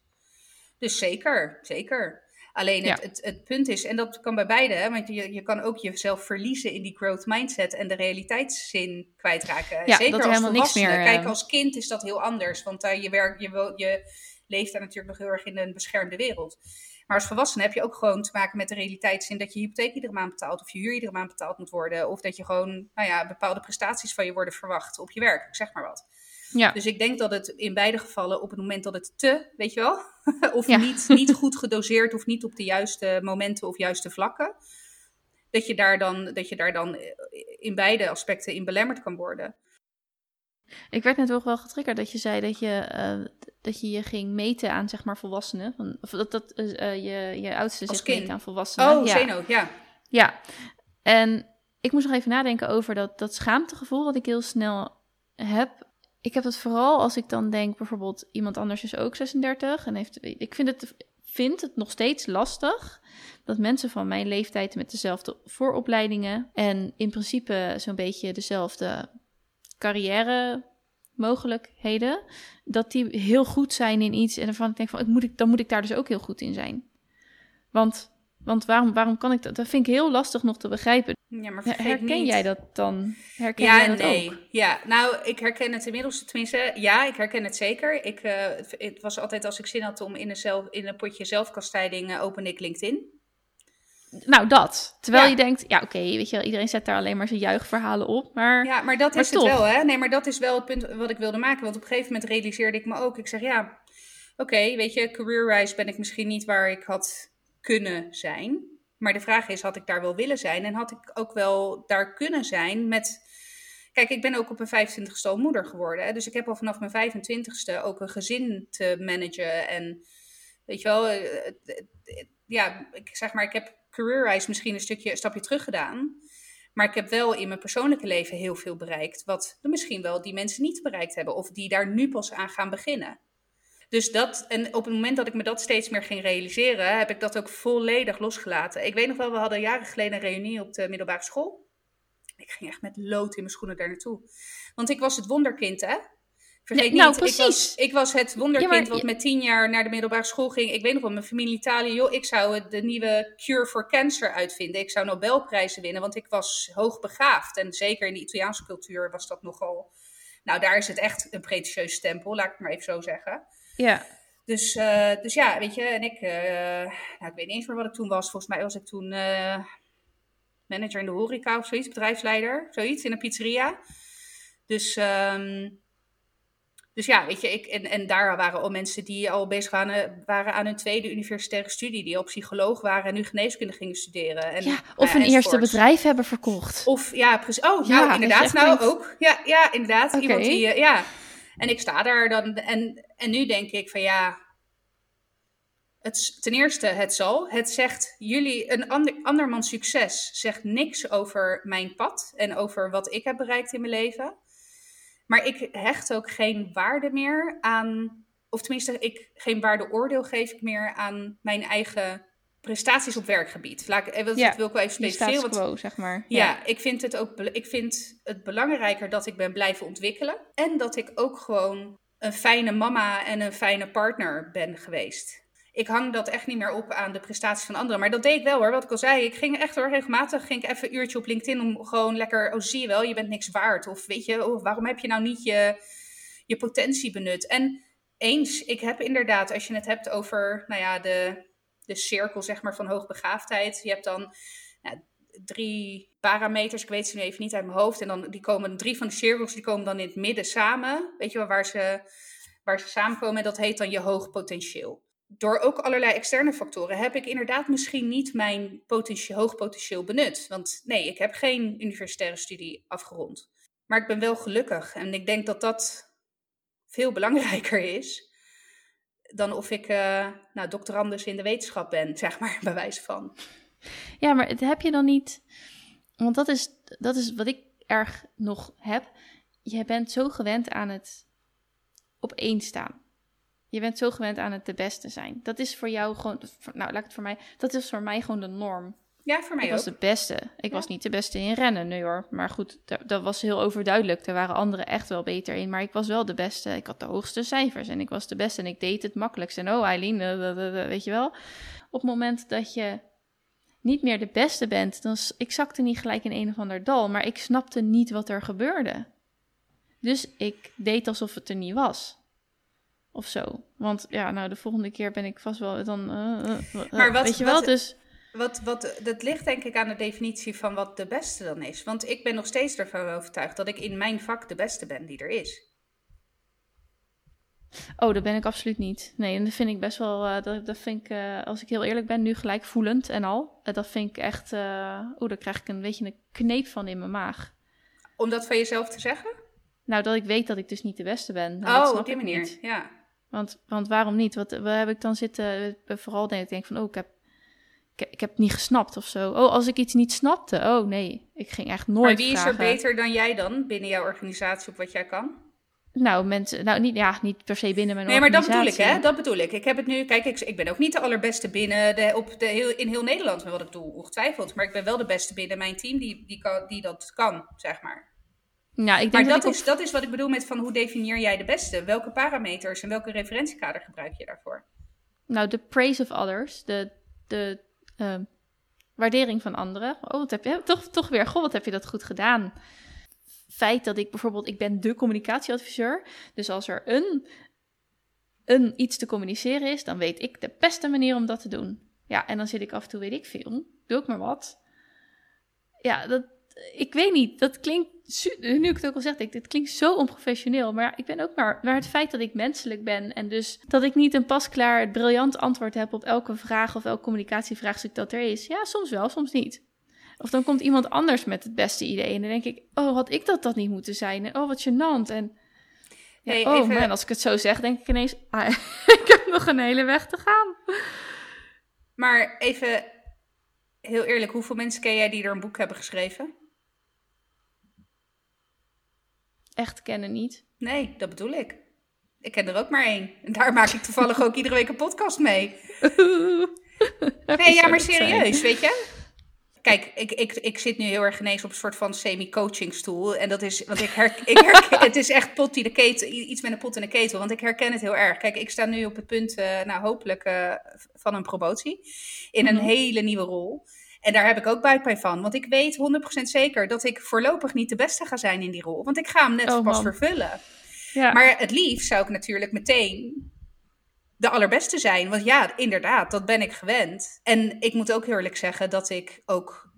Dus zeker, zeker. Alleen het, het, het, punt is, en dat kan bij beide, hè, want je, je kan ook jezelf verliezen in die growth mindset en de realiteitszin kwijtraken. Ja, Zeker dat als niks meer. Kijk, eh, als kind is dat heel anders, want uh, je, werk, je, je leeft daar natuurlijk nog heel erg in een beschermde wereld. Maar als volwassene heb je ook gewoon te maken met de realiteitszin dat je hypotheek iedere maand betaalt, of je huur iedere maand betaald moet worden, of dat je gewoon nou ja, bepaalde prestaties van je worden verwacht op je werk, zeg maar wat. Ja. Dus ik denk dat het in beide gevallen op het moment dat het te, weet je wel, of niet, niet goed gedoseerd of niet op de juiste momenten of juiste vlakken, dat je daar dan, dat je daar dan in beide aspecten in belemmerd kan worden. Ik werd net ook wel getriggerd dat je zei dat je, uh, dat je je ging meten aan zeg maar volwassenen. Van, of dat, dat uh, je, je oudste zich meet aan volwassenen. Oh, ja. Zeno, ja. Ja, en ik moest nog even nadenken over dat, dat schaamtegevoel wat ik heel snel heb ik heb het vooral als ik dan denk, bijvoorbeeld iemand anders is ook 36 en heeft. Ik vind het, vind het nog steeds lastig dat mensen van mijn leeftijd met dezelfde vooropleidingen en in principe zo'n beetje dezelfde carrière mogelijkheden, dat die heel goed zijn in iets en ervan ik denk van, ik moet ik, dan moet ik daar dus ook heel goed in zijn. Want want waarom, waarom kan ik dat? Dat vind ik heel lastig nog te begrijpen. Ja, maar herken jij dat dan? Herken ja, jij dat nee. Ook? Ja, nou, ik herken het inmiddels tenminste. Ja, ik herken het zeker. Ik, uh, het was altijd als ik zin had om in een, zelf, in een potje zelfkastijding, uh, open ik LinkedIn. Nou, dat. Terwijl je denkt, ja, oké, weet je, iedereen zet daar alleen maar zijn juichverhalen op. Maar, ja, maar dat is het wel, hè? Nee, maar dat is wel het punt wat ik wilde maken. Want op een gegeven moment realiseerde ik me ook. Ik zeg, ja, oké, weet je, career-wise ben ik misschien niet waar ik had kunnen zijn. Maar de vraag is, had ik daar wel willen zijn? En had ik ook wel daar kunnen zijn met... Kijk, ik ben ook op mijn 25ste moeder geworden. Dus ik heb al vanaf mijn 25ste ook een gezin te managen. En weet je wel, eh, ja, ik zeg maar, ik heb career misschien een stukje stapje terug gedaan. Maar ik heb wel in mijn persoonlijke leven heel veel bereikt. Wat misschien wel die mensen niet bereikt hebben. Of die daar nu pas aan gaan beginnen. Dus dat, en op het moment dat ik me dat steeds meer ging realiseren, heb ik dat ook volledig losgelaten. Ik weet nog wel, we hadden jaren geleden een reunie op de middelbare school. Ik ging echt met lood in mijn schoenen daar naartoe. Want ik was het wonderkind, hè? Vergeet niet, nou, ik, was, ik was het wonderkind wat met tien jaar naar de middelbare school ging. Ik weet nog wel, mijn familie Italië, joh, ik zou de nieuwe cure for cancer uitvinden. Ik zou Nobelprijzen winnen, want ik was hoogbegaafd. En zeker in de Italiaanse cultuur was dat nogal... Nou, daar is het echt een pretentieus stempel, laat ik het maar even zo zeggen. Ja. Dus, uh, dus ja, weet je, en ik, uh, nou, ik weet niet eens meer wat ik toen was. Volgens mij was ik toen uh, manager in de horeca of zoiets, bedrijfsleider, zoiets, in een pizzeria. Dus, um, dus ja, weet je, ik, en, en daar waren al mensen die al bezig waren, waren aan hun tweede universitaire studie, die al psycholoog waren en nu geneeskunde gingen studeren. En, ja, of een eerste bedrijf hebben verkocht. Of ja, precies. Oh, ja, nou inderdaad, nou ook. Ja, ja inderdaad. Okay. Iemand die, ja. En ik sta daar dan en, en nu denk ik van ja, het, ten eerste, het zal. Het zegt jullie, een ander, andermans succes zegt niks over mijn pad en over wat ik heb bereikt in mijn leven. Maar ik hecht ook geen waarde meer aan, of tenminste, ik, geen waardeoordeel geef ik meer aan mijn eigen prestaties op werkgebied. Laat ik, dat ja, wil ik wel even specificeren. Quo, zeg maar. Ja, ja, ik vind het ook ik vind het belangrijker dat ik ben blijven ontwikkelen. En dat ik ook gewoon een fijne mama en een fijne partner ben geweest. Ik hang dat echt niet meer op aan de prestaties van anderen. Maar dat deed ik wel hoor. Wat ik al zei, ik ging echt hoor, regelmatig ging ik even een uurtje op LinkedIn om gewoon lekker, oh zie je wel, je bent niks waard. Of weet je, oh, waarom heb je nou niet je, je potentie benut? En eens, ik heb inderdaad, als je het hebt over, nou ja, de, de cirkel zeg maar, van hoogbegaafdheid. Je hebt dan drie parameters, ik weet ze nu even niet uit mijn hoofd. En dan die komen, drie van de cirkels, die komen dan in het midden samen. Weet je wel, waar ze, waar ze samenkomen. En dat heet dan je hoog potentieel. Door ook allerlei externe factoren heb ik inderdaad misschien niet mijn potentieel, hoog potentieel benut. Want nee, ik heb geen universitaire studie afgerond. Maar ik ben wel gelukkig. En ik denk dat dat veel belangrijker is dan of ik uh, nou, doctorandus in de wetenschap ben, zeg maar, bij wijze van. Ja, maar heb je dan niet... Want dat is, dat is wat ik erg nog heb. Je bent zo gewend aan het op één staan. Je bent zo gewend aan het de beste zijn. Dat is voor jou gewoon, nou laat ik het voor mij, dat is voor mij gewoon de norm. Ja, voor mij ik was de beste. Ik was niet de beste in rennen, nee hoor. Maar goed, dat, was heel overduidelijk. Er waren anderen echt wel beter in. Maar ik was wel de beste. Ik had de hoogste cijfers en ik was de beste. En ik deed het makkelijkst. En oh, Eileen, weet je wel. Op het moment dat je niet meer de beste bent, dan ik zakte niet gelijk in een of ander dal. Maar ik snapte niet wat er gebeurde. Dus ik deed alsof het er niet was. Of zo. Want ja, nou, de volgende keer ben ik vast wel dan. Uh, maar wat, weet je wel, dus. Wat, wat, dat ligt denk ik aan de definitie van wat de beste dan is. Want ik ben nog steeds ervan overtuigd dat ik in mijn vak de beste ben die er is. Oh, dat ben ik absoluut niet. Nee, en dat vind ik best wel, uh, dat, dat vind ik, uh, als ik heel eerlijk ben, nu gelijk voelend en al. Uh, dat vind ik echt, oh, daar krijg ik een beetje een kneep van in mijn maag. Om dat van jezelf te zeggen? Nou, dat ik weet dat ik dus niet de beste ben. Nou, oh, op die manier, niet. ja. Want, want waarom niet? Wat, waar heb ik dan zitten? Vooral denk ik denk van, oh, ik heb ik, ik heb het niet gesnapt of zo. Oh, als ik iets niet snapte. Oh nee, ik ging echt nooit. Maar wie is er beter dan jij dan binnen jouw organisatie op wat jij kan? Nou, mensen, nou niet, ja, niet per se binnen mijn nee, organisatie. Nee, maar dat bedoel ik, hè? Dat bedoel ik. Ik heb het nu, kijk, ik, ik ben ook niet de allerbeste binnen de, op de, heel, in heel Nederland met wat ik doe, ongetwijfeld. Maar ik ben wel de beste binnen mijn team die, die, kan, die dat kan, zeg maar. Ja, ik denk maar dat, is, dat is wat ik bedoel met van hoe definieer jij de beste? Welke parameters en welke referentiekader gebruik je daarvoor? Nou, de praise of others, de, de Ehm, waardering van anderen. Oh, wat heb je toch, toch weer? Goh, wat heb je dat goed gedaan? Feit dat ik bijvoorbeeld, ik ben de communicatieadviseur. Dus als er een, een iets te communiceren is, dan weet ik de beste manier om dat te doen. Ja, en dan zit ik af en toe, weet ik veel, doe ik maar wat. Ja, dat, ik weet niet, dat klinkt, nu ik het ook al zeg, dit klinkt zo onprofessioneel. Maar ik ben ook maar, maar het feit dat ik menselijk ben en dus dat ik niet een pasklaar, briljant antwoord heb op elke vraag of elk communicatievraagstuk dat er is. Ja, soms wel, soms niet. Of dan komt iemand anders met het beste idee en dan denk ik, oh, had ik dat dat niet moeten zijn? En oh, wat gênant. En ja, oh man, als ik het zo zeg, denk ik ineens, ah, ik heb nog een hele weg te gaan. Maar even heel eerlijk, hoeveel mensen ken jij die er een boek hebben geschreven? Echt kennen niet. Nee, dat bedoel ik. Ik ken er ook maar één. En daar maak ik toevallig ook iedere week een podcast mee. nee, ja, maar serieus, weet je? Kijk, ik, ik, ik zit nu heel erg ineens op een soort van semi-coachingstoel. En dat is, want ik herken, ik herken, het is echt pot die de ketel, iets met een pot in de ketel. Want ik herken het heel erg. Kijk, ik sta nu op het punt, uh, nou hopelijk, uh, van een promotie. In een mhm. hele nieuwe rol. En daar heb ik ook buikpijn van. Want ik weet 100% zeker dat ik voorlopig niet de beste ga zijn in die rol. Want ik ga hem net oh, pas vervullen. Ja. Maar het liefst zou ik natuurlijk meteen de allerbeste zijn. Want ja, inderdaad, dat ben ik gewend. En ik moet ook eerlijk zeggen dat ik ook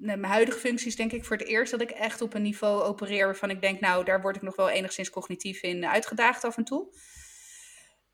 mijn huidige functies denk ik voor het eerst dat ik echt op een niveau opereer waarvan ik denk, nou, daar word ik nog wel enigszins cognitief in uitgedaagd af en toe.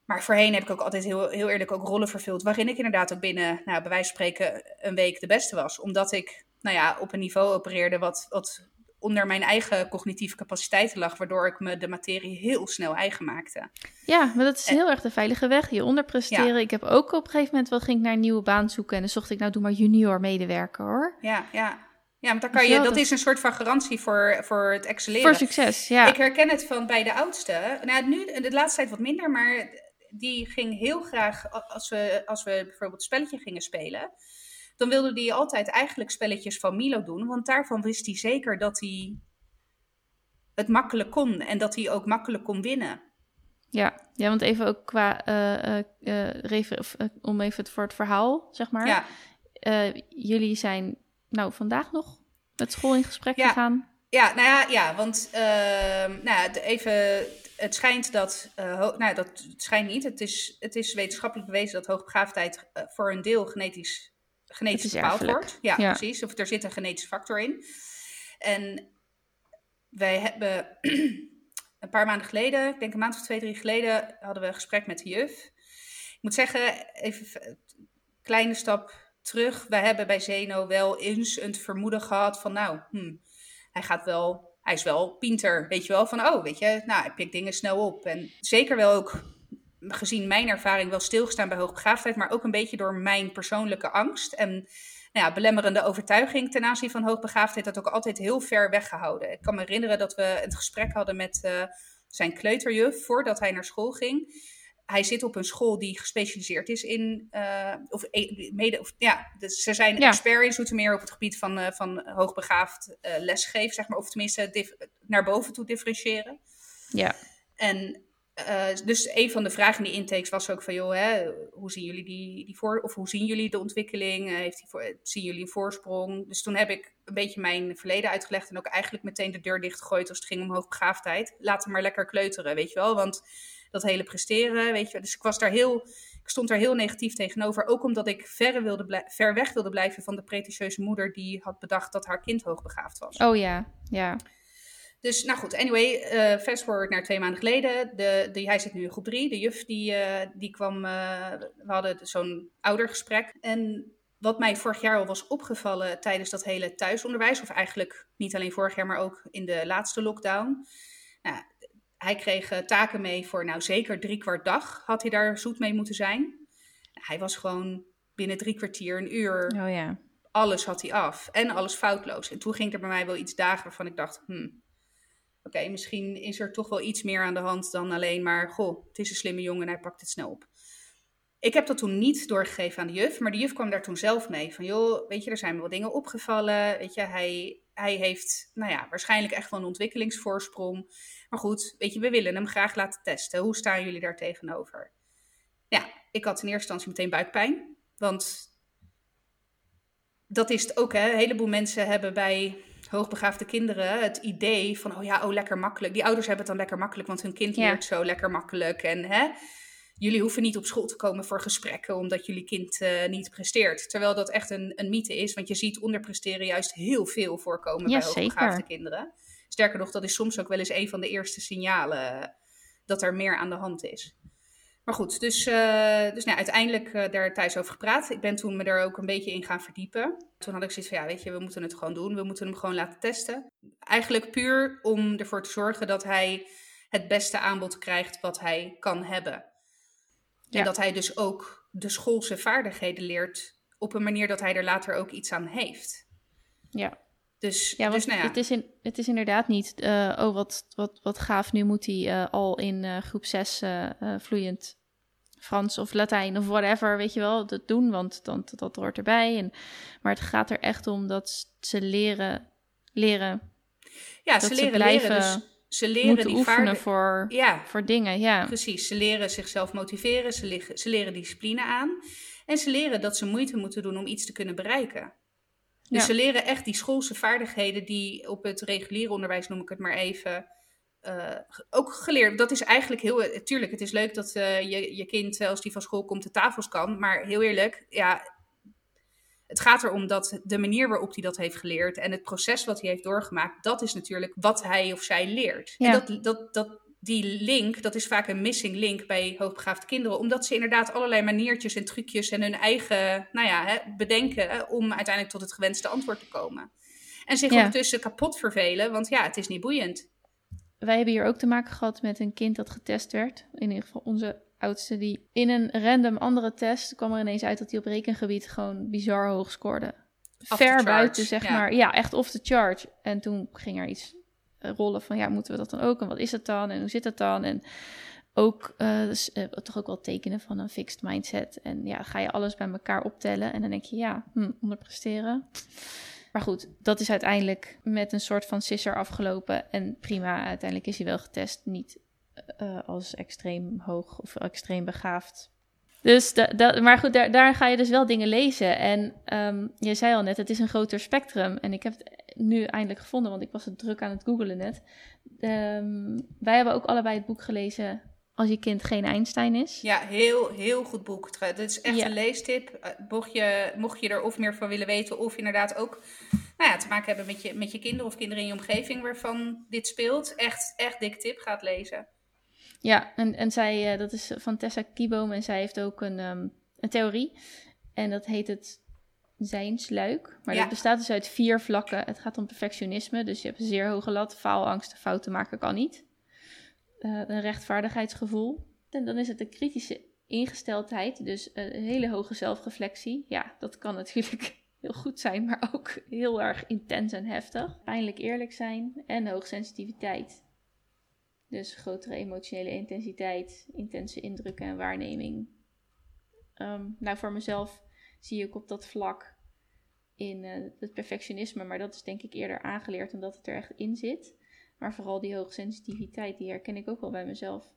Maar voorheen heb ik ook altijd heel, heel eerlijk ook rollen vervuld. Waarin ik inderdaad ook binnen, nou, bij wijze van spreken, een week de beste was. Omdat ik, nou ja, op een niveau opereerde wat, wat onder mijn eigen cognitieve capaciteiten lag. Waardoor ik me de materie heel snel eigen maakte. Ja, maar dat is heel erg de veilige weg. Je onderpresteren. Ik heb ook op een gegeven moment wel ging ik naar een nieuwe baan zoeken. En dan zocht ik, nou, doe maar junior medewerker hoor. Ja, ja. Ja, maar dan kan je, dat is een soort van garantie voor, voor het excelleren. Voor succes, ja. Ik herken het van bij de oudste. Nou, nu de laatste tijd wat minder, maar die ging heel graag, als we, als we bijvoorbeeld spelletje gingen spelen, dan wilde hij altijd eigenlijk spelletjes van Milo doen. Want daarvan wist hij zeker dat hij het makkelijk kon en dat hij ook makkelijk kon winnen. Ja, ja want even ook qua, uh, uh, om even voor het verhaal, zeg maar. Ja. jullie zijn nou vandaag nog met school in gesprek ja. gegaan. Ja, nou ja, ja want ehm, nou, even het schijnt dat, uh, nou dat het schijnt niet, het is, het is wetenschappelijk bewezen dat hoogbegaafdheid uh, voor een deel genetisch, genetisch bepaald wordt. Ja, precies. Of er zit een genetische factor in. En wij hebben een paar maanden geleden, ik denk een maand of twee, drie geleden, hadden we een gesprek met de juf. Ik moet zeggen, even een kleine stap terug. Wij hebben bij Zeno wel eens een vermoeden gehad van, nou, hmm, hij gaat wel hij is wel pinter, weet je wel, van oh, weet je, nou, hij pikt dingen snel op. En zeker wel ook, gezien mijn ervaring, wel stilgestaan bij hoogbegaafdheid, maar ook een beetje door mijn persoonlijke angst en nou ja, belemmerende overtuiging ten aanzien van hoogbegaafdheid, dat ook altijd heel ver weggehouden. Ik kan me herinneren dat we het gesprek hadden met uh, zijn kleuterjuf voordat hij naar school ging. Hij zit op een school die gespecialiseerd is in, uh, of, mede, of ja, dus ze zijn ja. expert in Zoetermeer op het gebied van, uh, van hoogbegaafd uh, lesgeven, zeg maar, of tenminste naar boven toe differentiëren. Ja. En dus een van de vragen in die intakes was ook van, joh, hè, hoe zien jullie die, die voor, of hoe zien jullie de ontwikkeling? heeft die voor, zien jullie een voorsprong? Dus toen heb ik een beetje mijn verleden uitgelegd en ook eigenlijk meteen de deur dichtgegooid als het ging om hoogbegaafdheid. Laat hem maar lekker kleuteren, weet je wel, want dat hele presteren, weet je. Dus ik was daar heel, ik stond daar heel negatief tegenover. Ook omdat ik ver, wilde ver weg wilde blijven van de pretentieuze moeder die had bedacht dat haar kind hoogbegaafd was. Oh ja, ja. Dus nou goed, anyway, uh, fast forward naar twee maanden geleden. De, de, hij zit nu in groep drie. De juf die, uh, die kwam, uh, we hadden zo'n oudergesprek. En wat mij vorig jaar al was opgevallen tijdens dat hele thuisonderwijs, of eigenlijk niet alleen vorig jaar, maar ook in de laatste lockdown. Nou, hij kreeg eh, taken mee voor nou zeker drie kwart dag had hij daar zoet mee moeten zijn. Hij was gewoon binnen drie kwartier, een uur, oh, ja. alles had hij af. En alles foutloos. En toen ging er bij mij wel iets dagen waarvan ik dacht, hmm, oké, misschien is er toch wel iets meer aan de hand dan alleen maar, goh, het is een slimme jongen en hij pakt het snel op. Ik heb dat toen niet doorgegeven aan de juf, maar de juf kwam daar toen zelf mee. Van joh, weet je, er zijn wel dingen opgevallen. Weet je, hij, hij heeft, nou ja, waarschijnlijk echt wel een ontwikkelingsvoorsprong. Maar goed, weet je, we willen hem graag laten testen. Hoe staan jullie daar tegenover? Ja, ik had in eerste instantie meteen buikpijn. Want dat is het ook, hè. Een heleboel mensen hebben bij hoogbegaafde kinderen het idee van, oh ja, oh lekker makkelijk. Die ouders hebben het dan lekker makkelijk, want hun kind leert zo lekker makkelijk. En hè, jullie hoeven niet op school te komen voor gesprekken omdat jullie kind uh, niet presteert. Terwijl dat echt een, een mythe is, want je ziet onderpresteren juist heel veel voorkomen bij hoogbegaafde kinderen. Sterker nog, dat is soms ook wel eens een van de eerste signalen dat er meer aan de hand is. Maar goed, dus, uh, dus nou, uiteindelijk uh, daar thuis over gepraat. Ik ben toen me er ook een beetje in gaan verdiepen. Toen had ik zoiets van, ja, weet je, we moeten het gewoon doen. We moeten hem gewoon laten testen. Eigenlijk puur om ervoor te zorgen dat hij het beste aanbod krijgt wat hij kan hebben. En dat hij dus ook de schoolse vaardigheden leert op een manier dat hij er later ook iets aan heeft. Ja. Dus, ja, dus nou ja. Het, is in, het is inderdaad niet, uh, oh wat, wat, wat gaaf, nu moet hij uh, al in uh, groep 6 vloeiend Frans of Latijn of whatever, weet je wel, dat doen, want dan, dat hoort erbij. En, maar het gaat er echt om dat ze leren, leren. Ja, ze leren blijven. Leren, dus ze leren moeten die oefenen voor, ja, voor dingen, ja. Precies, ze leren zichzelf motiveren, ze, liggen, ze leren discipline aan. En ze leren dat ze moeite moeten doen om iets te kunnen bereiken. Dus ze leren echt die schoolse vaardigheden die op het reguliere onderwijs, noem ik het maar even, uh, ook geleerd. Dat is eigenlijk heel. Tuurlijk, het is leuk dat uh, je, je kind, als die van school komt, de tafels kan. Maar heel eerlijk, ja. Het gaat erom dat de manier waarop hij dat heeft geleerd en het proces wat hij heeft doorgemaakt, dat is natuurlijk wat hij of zij leert. Ja. En dat, dat, dat, die link, dat is vaak een missing link bij hoogbegaafde kinderen, omdat ze inderdaad allerlei maniertjes en trucjes en hun eigen, nou ja, hè, bedenken om uiteindelijk tot het gewenste antwoord te komen. En zich ja. ondertussen kapot vervelen, want ja, het is niet boeiend. Wij hebben hier ook te maken gehad met een kind dat getest werd. In ieder geval onze oudste, die in een random andere test kwam er ineens uit dat hij op rekengebied gewoon bizar hoog scoorde. Ver buiten, zeg maar. Ja, echt off the charge. En toen ging er iets eh, rollen van ja, moeten we dat dan ook? En wat is dat dan? En hoe zit dat dan? En ook uh, dus, uh, toch ook wel tekenen van een fixed mindset. En ja, ga je alles bij elkaar optellen en dan denk je ja, hm, onderpresteren. Maar goed, dat is uiteindelijk met een soort van sisser afgelopen. En prima, uiteindelijk is hij wel getest. Niet uh, als extreem hoog of extreem begaafd. Dus da, maar goed, daar, daar, ga je dus wel dingen lezen. En um, je zei al net, het is een groter spectrum. En ik heb het nu eindelijk gevonden, want ik was het druk aan het googelen net. Um, wij hebben ook allebei het boek gelezen Als je kind geen Einstein is. Ja, heel, heel goed boek. Dit is echt een leestip. Eh, mocht je, mocht je er of meer van willen weten, of inderdaad ook nou ja, te maken hebben met je, met je kinderen of kinderen in je omgeving waarvan dit speelt. Echt, echt dik tip, gaat lezen. Ja, en, en zij, uh, dat is van Tessa Kieboom en zij heeft ook een, um, een theorie. En dat heet het zijnsluik. Maar dat bestaat dus uit vier vlakken. Het gaat om perfectionisme, dus je hebt een zeer hoge lat. Faalangst, fouten maken kan niet. Uh, een rechtvaardigheidsgevoel. En dan is het een kritische ingesteldheid, dus een hele hoge zelfreflectie. Ja, dat kan natuurlijk heel goed zijn, maar ook heel erg intens en heftig. Pijnlijk eerlijk zijn en hoogsensitiviteit. Dus grotere emotionele intensiteit, intense indrukken en waarneming. Ehm, nou, voor mezelf zie ik op dat vlak in uh, het perfectionisme, maar dat is denk ik eerder aangeleerd omdat het er echt in zit. Maar vooral die hoogsensitiviteit, die herken ik ook wel bij mezelf.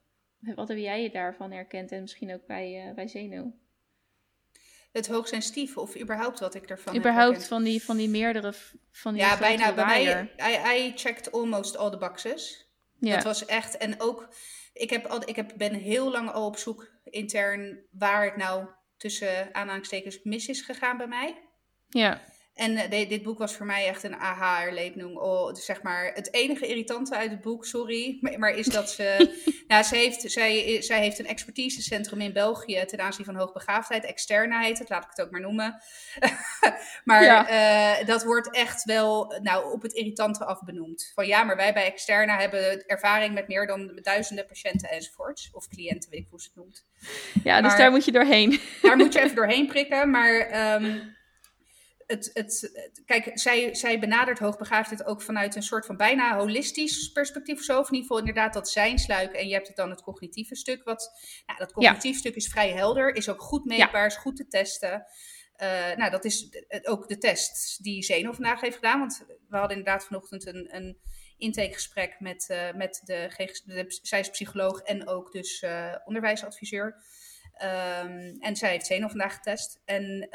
Wat heb jij je daarvan herkend en misschien ook bij, uh, bij Zeno? Het hoogsensitief of überhaupt wat ik ervan Überhaupt van die, van die meerdere, van die Ja, bijna bij mij, I, checked almost all the boxes. Ja. Dat was echt, en ook, ik, heb al, ik heb, ben heel lang al op zoek intern waar het nou tussen aanhalingstekens mis is gegaan bij mij. Ja. En uh, dit boek was voor mij echt een aha-erlebing. Oh, zeg maar, het enige irritante uit het boek, sorry, maar, is dat ze... nou, ze heeft, zij, zij heeft een expertisecentrum in België ten aanzien van hoogbegaafdheid. Externa heet het, laat ik het ook maar noemen. maar uh, dat wordt echt wel nou, op het irritante af benoemd. Van ja, maar wij bij Externa hebben ervaring met meer dan duizenden patiënten enzovoorts. Of cliënten, weet ik hoe ze het noemt. Ja, dus daar moet je doorheen. Daar moet je even doorheen prikken, maar... Um, het, het, kijk, zij, zij benadert hoogbegaafdheid ook vanuit een soort van bijna holistisch perspectief of zo. Of in ieder geval inderdaad dat zijnsluik. En je hebt het dan het cognitieve stuk. Wat, nou, dat cognitieve stuk is vrij helder. Is ook goed meetbaar, is goed te testen. Uh, nou, dat is ook de test die Zeno vandaag heeft gedaan. Want we hadden inderdaad vanochtend een, een intakegesprek met, uh, met de, de, zij is psycholoog en ook dus uh, onderwijsadviseur. Um, en zij heeft Zeno vandaag getest. En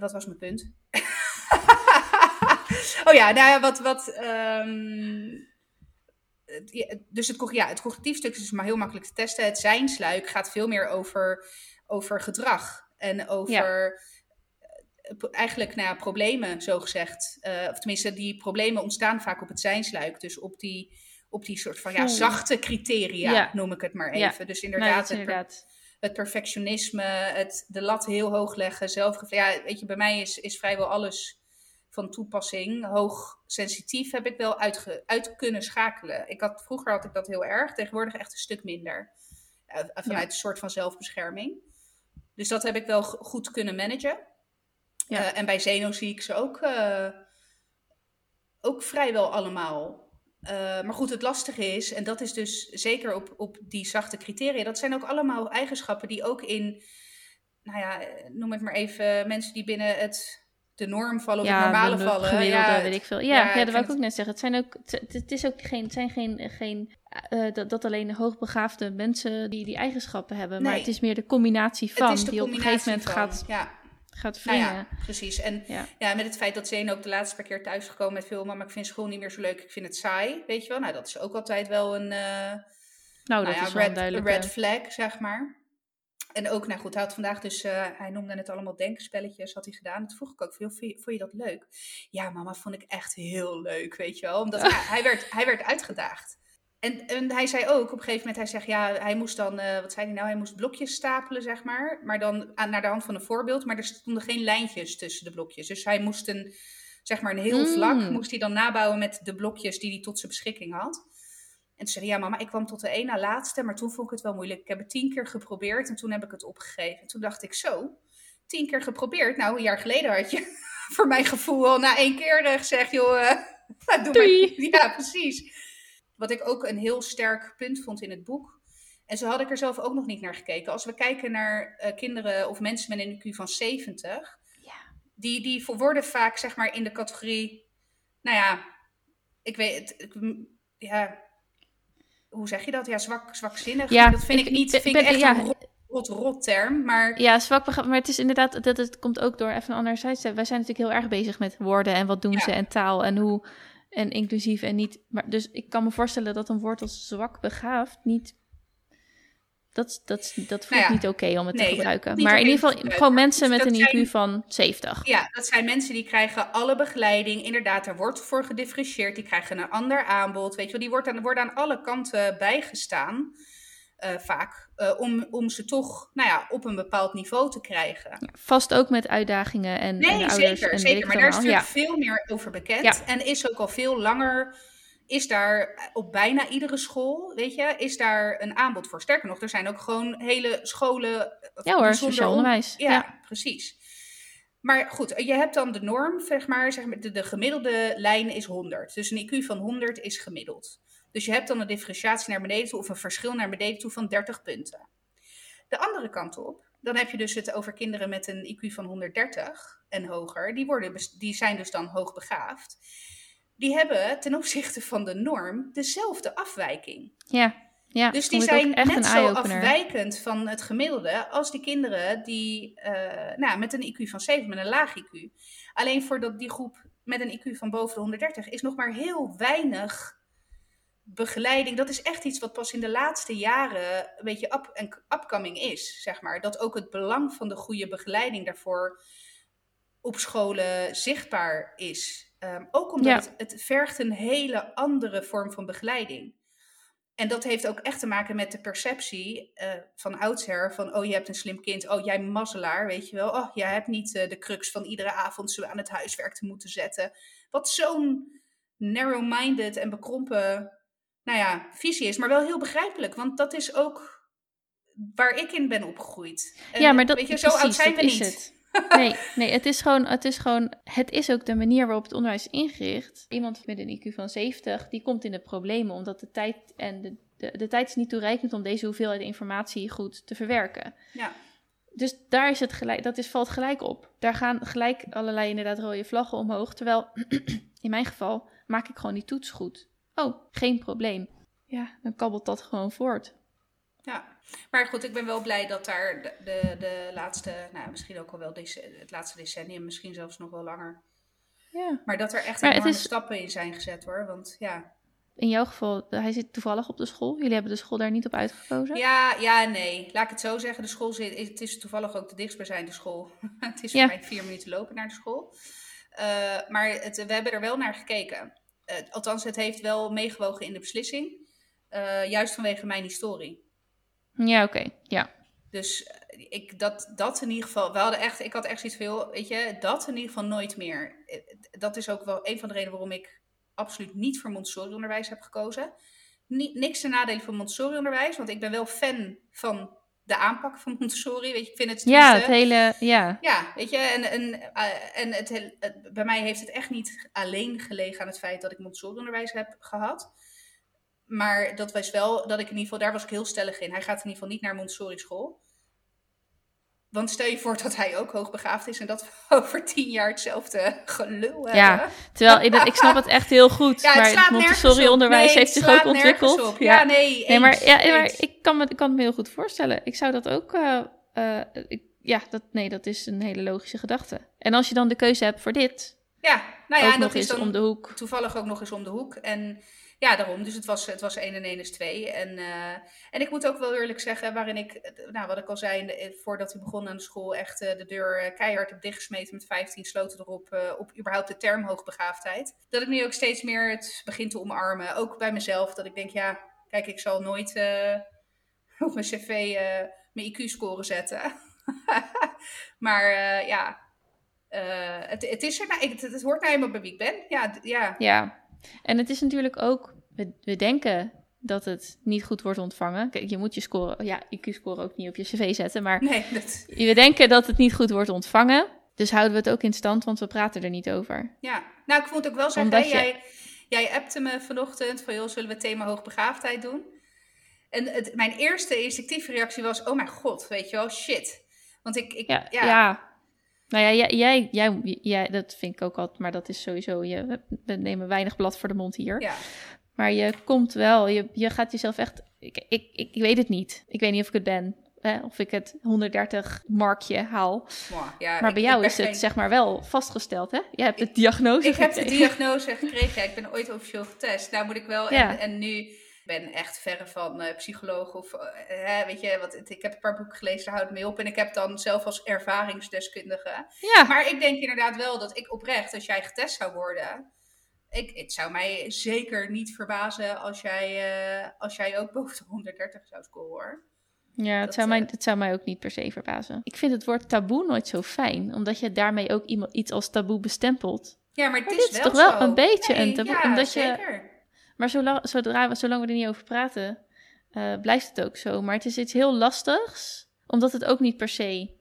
wat was mijn punt? oh ja, nou ja, wat. wat um, dus het, ja, het cognitief stuk is maar heel makkelijk te testen. Het zijnsluik gaat veel meer over, over gedrag en over. Eh, eigenlijk nou ja, problemen, zo gezegd. Uh, of tenminste, die problemen ontstaan vaak op het zijnsluik. Dus op die, op die soort van ja, zachte criteria, noem ik het maar even. Dus inderdaad, inderdaad het perfectionisme, het de lat heel hoog leggen, zelf. Ja, weet je, bij mij is, is vrijwel alles van toepassing. Hoog sensitief heb ik wel uit, uit kunnen schakelen. Ik had, vroeger had ik dat heel erg, tegenwoordig echt een stuk minder. Uh, vanuit een soort van zelfbescherming. Dus dat heb ik wel goed kunnen managen. Ja. Uh, en bij Zeno zie ik ze ook, uh, ook vrijwel allemaal. Uh, maar goed, het lastige is, en dat is dus zeker op, op die zachte criteria, dat zijn ook allemaal eigenschappen die ook in, nou ja, noem het maar even, mensen die binnen het, de norm vallen of het normale vallen. ja, weet ik veel. Ja, ja, ja dat wil ik ook net zeggen. Het, zijn ook, het, is ook geen, het zijn geen, geen uh, dat, dat alleen hoogbegaafde mensen die die eigenschappen hebben, nee. maar het is meer de combinatie van, die op een gegeven moment van, gaat... Gaat nou ja, precies. En ja. met het feit dat Zane ook de laatste paar keer thuis gekomen met filmen, maar ik vind school niet meer zo leuk, ik vind het saai, weet je wel. Nou, dat is ook altijd wel een, uh, nou, nou, dat ja, is red, een red flag, zeg maar. En ook, nou goed, hij had vandaag dus, uh, hij noemde het allemaal denkspelletjes, had hij gedaan. Toen vroeg ik ook, vond je, vond je dat leuk? Ja, mama, vond ik echt heel leuk, weet je wel. Omdat hij, hij, werd, hij werd uitgedaagd. En, en, hij zei ook op een gegeven moment, hij zegt ja, hij moest dan, uh, wat zei hij nou, hij moest blokjes stapelen, zeg maar. Maar dan aan, naar de hand van een voorbeeld, maar er stonden geen lijntjes tussen de blokjes. Dus hij moest een, zeg maar een heel vlak, mm. moest hij dan nabouwen met de blokjes die hij tot zijn beschikking had. En toen zei hij, ja mama, ik kwam tot de één na laatste, maar toen vond ik het wel moeilijk. Ik heb het tien keer geprobeerd en toen heb ik het opgegeven. En toen dacht ik, zo, tien keer geprobeerd? Nou, een jaar geleden had je voor mijn gevoel al na één keer gezegd, joh, uh, doe. Maar. Ja, precies. Wat ik ook een heel sterk punt vond in het boek. En zo had ik er zelf ook nog niet naar gekeken. Als we kijken naar uh, kinderen of mensen met een IQ van 70, ja. die, die worden vaak zeg maar in de categorie, nou ja, ik weet het, ja, hoe zeg je dat? Ja, zwak, zwakzinnig. Ja, dat vind ik, ik niet, vind ben, ik echt ja, een rot, rot, term, maar... Ja, zwak maar het is inderdaad, dat het komt ook door even een ander zijde. Wij zijn natuurlijk heel erg bezig met woorden en wat doen ze en taal en hoe en inclusief en niet. Maar dus ik kan me voorstellen dat een woord als zwak begaafd niet. Dat, dat, dat voelt nou niet oké om het te gebruiken. Maar in ieder geval gewoon mensen met een IQ van 70. Ja, dat zijn mensen die krijgen alle begeleiding. Inderdaad, er wordt voor gedifferentieerd. Die krijgen een ander aanbod. Weet je wel, die wordt aan, worden aan alle kanten bijgestaan. Uh, vaak. Uh, om, om ze toch nou ja, op een bepaald niveau te krijgen. Ja, vast ook met uitdagingen en, nee, en de ouders. Zeker, en zeker. Maar daar is natuurlijk veel meer over bekend. En is ook al veel langer, is daar op bijna iedere school, weet je, is daar een aanbod voor. Sterker nog, er zijn ook gewoon hele scholen. Ja hoor, sociaal onderwijs. Ja, ja, precies. Maar goed, je hebt dan de norm, zeg maar, zeg maar de, de gemiddelde lijn is 100. Dus een IQ van 100 is gemiddeld. Dus je hebt dan een differentiatie naar beneden toe of een verschil naar beneden toe van 30 punten. De andere kant op, dan heb je dus het over kinderen met een IQ van 130 en hoger. Die, worden, die zijn dus dan hoogbegaafd. Die hebben ten opzichte van de norm dezelfde afwijking. Ja. Ja, dus die zijn net zo afwijkend van het gemiddelde als die kinderen die uh, nou, met een IQ van 7, met een laag IQ. Alleen voor dat, die groep met een IQ van boven de 130 is nog maar heel weinig begeleiding. Dat is echt iets wat pas in de laatste jaren een beetje up, upcoming is, zeg maar. Dat ook het belang van de goede begeleiding daarvoor op scholen zichtbaar is. Um, ook omdat het, het vergt een hele andere vorm van begeleiding. En dat heeft ook echt te maken met de perceptie uh, van oudsher van, oh je hebt een slim kind, oh jij mazzelaar, weet je wel. Oh, jij hebt niet uh, de crux van iedere avond zo aan het huiswerk te moeten zetten. Wat zo'n narrow-minded en bekrompen, nou ja, visie is, maar wel heel begrijpelijk, want dat is ook waar ik in ben opgegroeid. En, ja, maar dat, weet je, zo oud zijn we niet. Het. Nee, nee het, is gewoon, het is gewoon. Het is ook de manier waarop het onderwijs is ingericht. Iemand met een IQ van 70, die komt in de problemen omdat de tijd en de, de, de tijd is niet toereikend om deze hoeveelheid informatie goed te verwerken. Ja. Dus daar is het gelijk, dat is, valt gelijk op. Daar gaan gelijk allerlei inderdaad rode vlaggen omhoog. Terwijl in mijn geval maak ik gewoon die toets goed. Oh, geen probleem. Ja, dan kabbelt dat gewoon voort. Ja, maar goed, ik ben wel blij dat daar de, de, de laatste, nou misschien ook al wel deze, het laatste decennium, misschien zelfs nog wel langer. Ja. Maar dat er echt enorme is... stappen in zijn gezet hoor. Want ja. In jouw geval, hij zit toevallig op de school. Jullie hebben de school daar niet op uitgekozen? Ja, ja, nee. Laat ik het zo zeggen. De school zit, het is toevallig ook de dichtstbijzijnde school. het is voor mij vier minuten lopen naar de school. Uh, maar het, we hebben er wel naar gekeken. Althans, het heeft wel meegewogen in de beslissing. Uh, juist vanwege mijn historie. Ja, oké. Ja. Dus eh, ik, dat, dat in ieder geval, we hadden echt, ik had echt zoiets veel, weet je, dat in ieder geval nooit meer. Eh, dat is ook wel een van de redenen waarom ik absoluut niet voor Montessori-onderwijs heb gekozen. niks ten nadele van Montessori-onderwijs, want ik ben wel fan van de aanpak van Montessori. Weet je, ik vind het. Ja, het hele. Ja. ja, weet je, en, en, uh, en het, het, bij mij heeft het echt niet alleen gelegen aan het feit dat ik Montessori-onderwijs heb gehad. Maar dat was wel dat ik in ieder geval, daar was ik heel stellig in. Hij gaat in ieder geval niet naar Montessori school. Want stel je voor dat hij ook hoogbegaafd is en dat we over tien jaar hetzelfde gelul hebben. Ja, terwijl ik, ik snap het echt heel goed. Ja, het maar het Montessori-onderwijs heeft zich ook ontwikkeld. Ja. ja, nee. nee maar, ja, maar ik, kan me, ik kan het me heel goed voorstellen. Ik zou dat ook. Uh, uh, ik, ja, dat, nee, dat is een hele logische gedachte. En als je dan de keuze hebt voor dit. Ja, nou ja, en dat is dan om de hoek. Toevallig ook nog eens om de hoek. En ja, daarom. Dus het was, het was 1 en 1 is 2. En, uh, en ik moet ook wel eerlijk zeggen, waarin ik, nou, wat ik al zei, eh, voordat hij begon aan de school, echt uh, de deur keihard heb dichtgesmeten met 15 sloten erop, op überhaupt de term hoogbegaafdheid. Dat ik nu ook steeds meer het begin te omarmen. Ook bij mezelf, dat ik denk, ja, kijk, ik zal nooit op mijn cv mijn IQ-score zetten. maar ja, het, het is er, nou, het, het hoort nou eenmaal bij wie ik ben. Ja, ja. ja. En het is natuurlijk ook, we, we denken dat het niet goed wordt ontvangen. Kijk, je moet je score, ja, IQ-score ook niet op je cv zetten, maar nee, dat... we denken dat het niet goed wordt ontvangen. Dus houden we het ook in stand, want we praten er niet over. Ja, nou, ik vond ook wel zeggen, je... jij, jij appte me vanochtend van, joh, zullen we het thema hoogbegaafdheid doen? En het, mijn eerste instinctieve reactie was, oh mijn god, weet je wel, shit. Want ik, ik ja, ja. Nou ja, jij, jij, jij, dat vind ik ook altijd, maar dat is sowieso, je, we nemen weinig blad voor de mond hier. Ja. Maar je komt wel, je, je gaat jezelf echt, ik, ik, ik, weet het niet. Ik weet niet of ik het ben. Hè, of ik het 130 markje haal. ja, maar bij jou is het zeg maar wel vastgesteld, hè? Je hebt de diagnose Ik heb de diagnose gekregen, ja, ik ben ooit officieel getest. Nou moet ik wel, en, en nu ben echt verre van uh, psycholoog of uh, weet je, wat, ik heb een paar boeken gelezen, daar houd ik mee op. En ik heb dan zelf als ervaringsdeskundige. Ja. Maar ik denk inderdaad wel dat ik oprecht, als jij getest zou worden, ik, het zou mij zeker niet verbazen als jij, uh, als jij ook boven de 130 zou scoren hoor. Ja, het, zou mij, het zou mij ook niet per se verbazen. Ik vind het woord taboe nooit zo fijn, omdat je daarmee ook iemand, iets als taboe bestempelt. Ja, maar het is, wel toch wel een beetje een taboe. Ja, omdat zeker. je maar zolang, zodra, zolang we er niet over praten, uh, blijft het ook zo. Maar het is iets heel lastigs, omdat het ook niet per se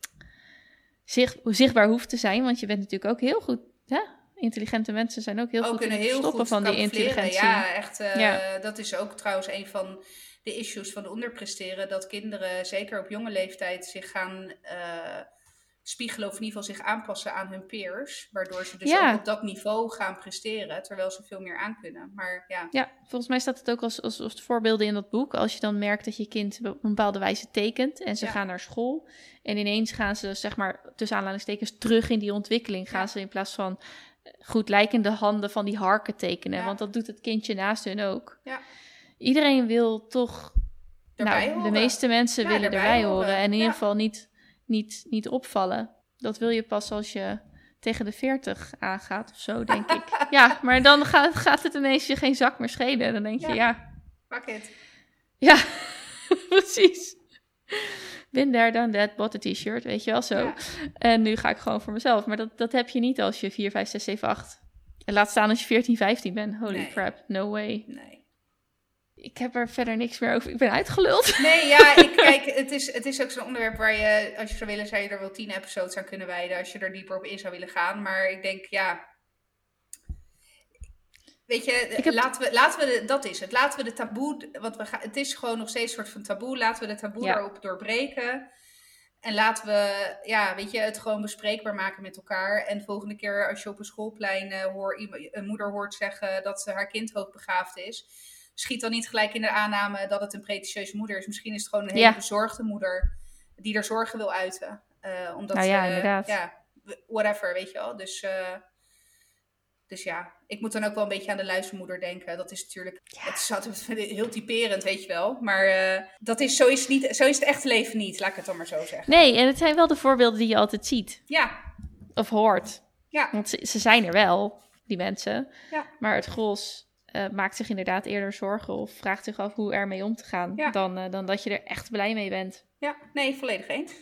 zicht, zichtbaar hoeft te zijn. Want je bent natuurlijk ook heel goed hè, intelligente mensen zijn ook heel goed kunnen heel stoppen goed van die intelligentie. Ja, echt. Uh, Dat is ook trouwens een van de issues van onderpresteren. Dat kinderen, zeker op jonge leeftijd, zich gaan uh, spiegelen of in ieder geval zich aanpassen aan hun peers. Waardoor ze dus ook op dat niveau gaan presteren, terwijl ze veel meer aan kunnen. Maar ja. Ja, volgens mij staat het ook als, als, als voorbeelden in dat boek. Als je dan merkt dat je kind op een bepaalde wijze tekent en ze gaan naar school. En ineens gaan ze, zeg maar, tussen aanhalingstekens, terug in die ontwikkeling. Gaan ze in plaats van goed lijkende handen van die harken tekenen. Want dat doet het kindje naast hun ook. Ja. Iedereen wil toch. nou, de meeste mensen willen erbij, horen. En in ieder geval niet niet, niet opvallen. Dat wil je pas als je tegen de 40 aangaat of zo, denk ik. Ja, maar dan gaat, gaat het ineens je geen zak meer schelen. Dan denk je, ja. Pak het. Ja, precies. Bin there, done that, bought a t-shirt, weet je wel zo. En nu ga ik gewoon voor mezelf. Maar dat, dat heb je niet als je 4, 5, 6, 7, 8. En laat staan als je 14, 15 bent. Holy crap, no way. Nee ik heb er verder niks meer over. Ik ben uitgeluld. Nee, ja, ik, kijk, het is, het is ook zo'n onderwerp waar je, als je zou willen, zou je er wel tien episodes aan kunnen wijden. Als je er dieper op in zou willen gaan. Maar ik denk, ja. Weet je, laten we, laten we de, dat is het. Laten we de taboe, want we gaan, het is gewoon nog steeds een soort van taboe. Laten we de taboe erop doorbreken. En laten we, ja, weet je, het gewoon bespreekbaar maken met elkaar. En de volgende keer als je op een schoolplein uh, hoor, een moeder hoort zeggen dat haar kind hoogbegaafd is schiet dan niet gelijk in de aanname dat het een pretentieuze moeder is. Misschien is het gewoon een hele bezorgde moeder die er zorgen wil uiten. Uh, omdat nou ja, inderdaad. Ja, whatever, weet je wel. Dus, uh, dus ja, ik moet dan ook wel een beetje aan de luistermoeder denken. Dat is natuurlijk, het is altijd heel typerend, weet je wel. Maar uh, dat is, zo, is niet, zo is het echte leven niet, laat ik het dan maar zo zeggen. Nee, en het zijn wel de voorbeelden die je altijd ziet. Ja. Of hoort. Ja. Want ze, ze zijn er wel, die mensen. Ja. Maar het gros uh, maakt zich inderdaad eerder zorgen of vraagt zich af hoe ermee om te gaan, dan, uh, dan dat je er echt blij mee bent. Ja, nee, volledig eens.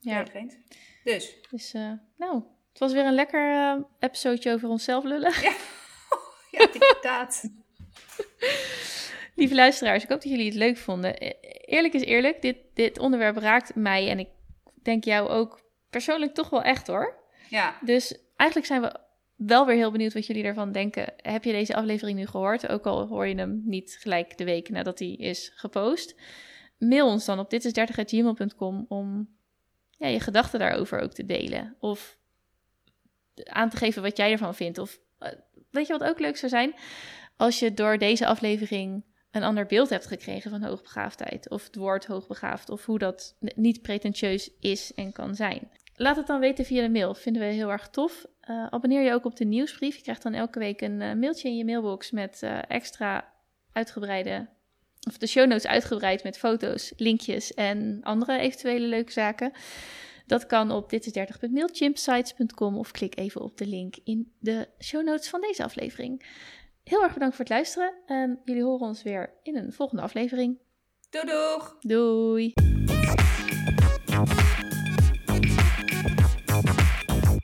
Volledig ja. eens. Dus. Dus, nou, het was weer een lekker episode over onszelf lullen. Ja, ja inderdaad. Lieve luisteraars, ik hoop dat jullie het leuk vonden. E-, eerlijk is eerlijk, dit, dit onderwerp raakt mij en ik denk jou ook persoonlijk toch wel echt hoor. Ja. Dus eigenlijk zijn we wel weer heel benieuwd wat jullie ervan denken. Heb je deze aflevering nu gehoord? Ook al hoor je hem niet gelijk de week nadat hij is gepost. Mail ons dan op ditis30.gmail.com om ja, je gedachten daarover ook te delen. Of aan te geven wat jij ervan vindt. Of eh, weet je wat ook leuk zou zijn? Als je door deze aflevering een ander beeld hebt gekregen van hoogbegaafdheid. Of het woord hoogbegaafd. Of hoe dat niet pretentieus is en kan zijn. Laat het dan weten via de mail. Vinden we heel erg tof. Uh, abonneer je ook op de nieuwsbrief. Je krijgt dan elke week een uh, mailtje in je mailbox met extra uitgebreide, of de show notes uitgebreid met foto's, linkjes en andere eventuele leuke zaken. Dat kan op ditis30.mailchimpsites.com of klik even op de link in de show notes van deze aflevering. Heel erg bedankt voor het luisteren en jullie horen ons weer in een volgende aflevering. Doei doeg! Doei!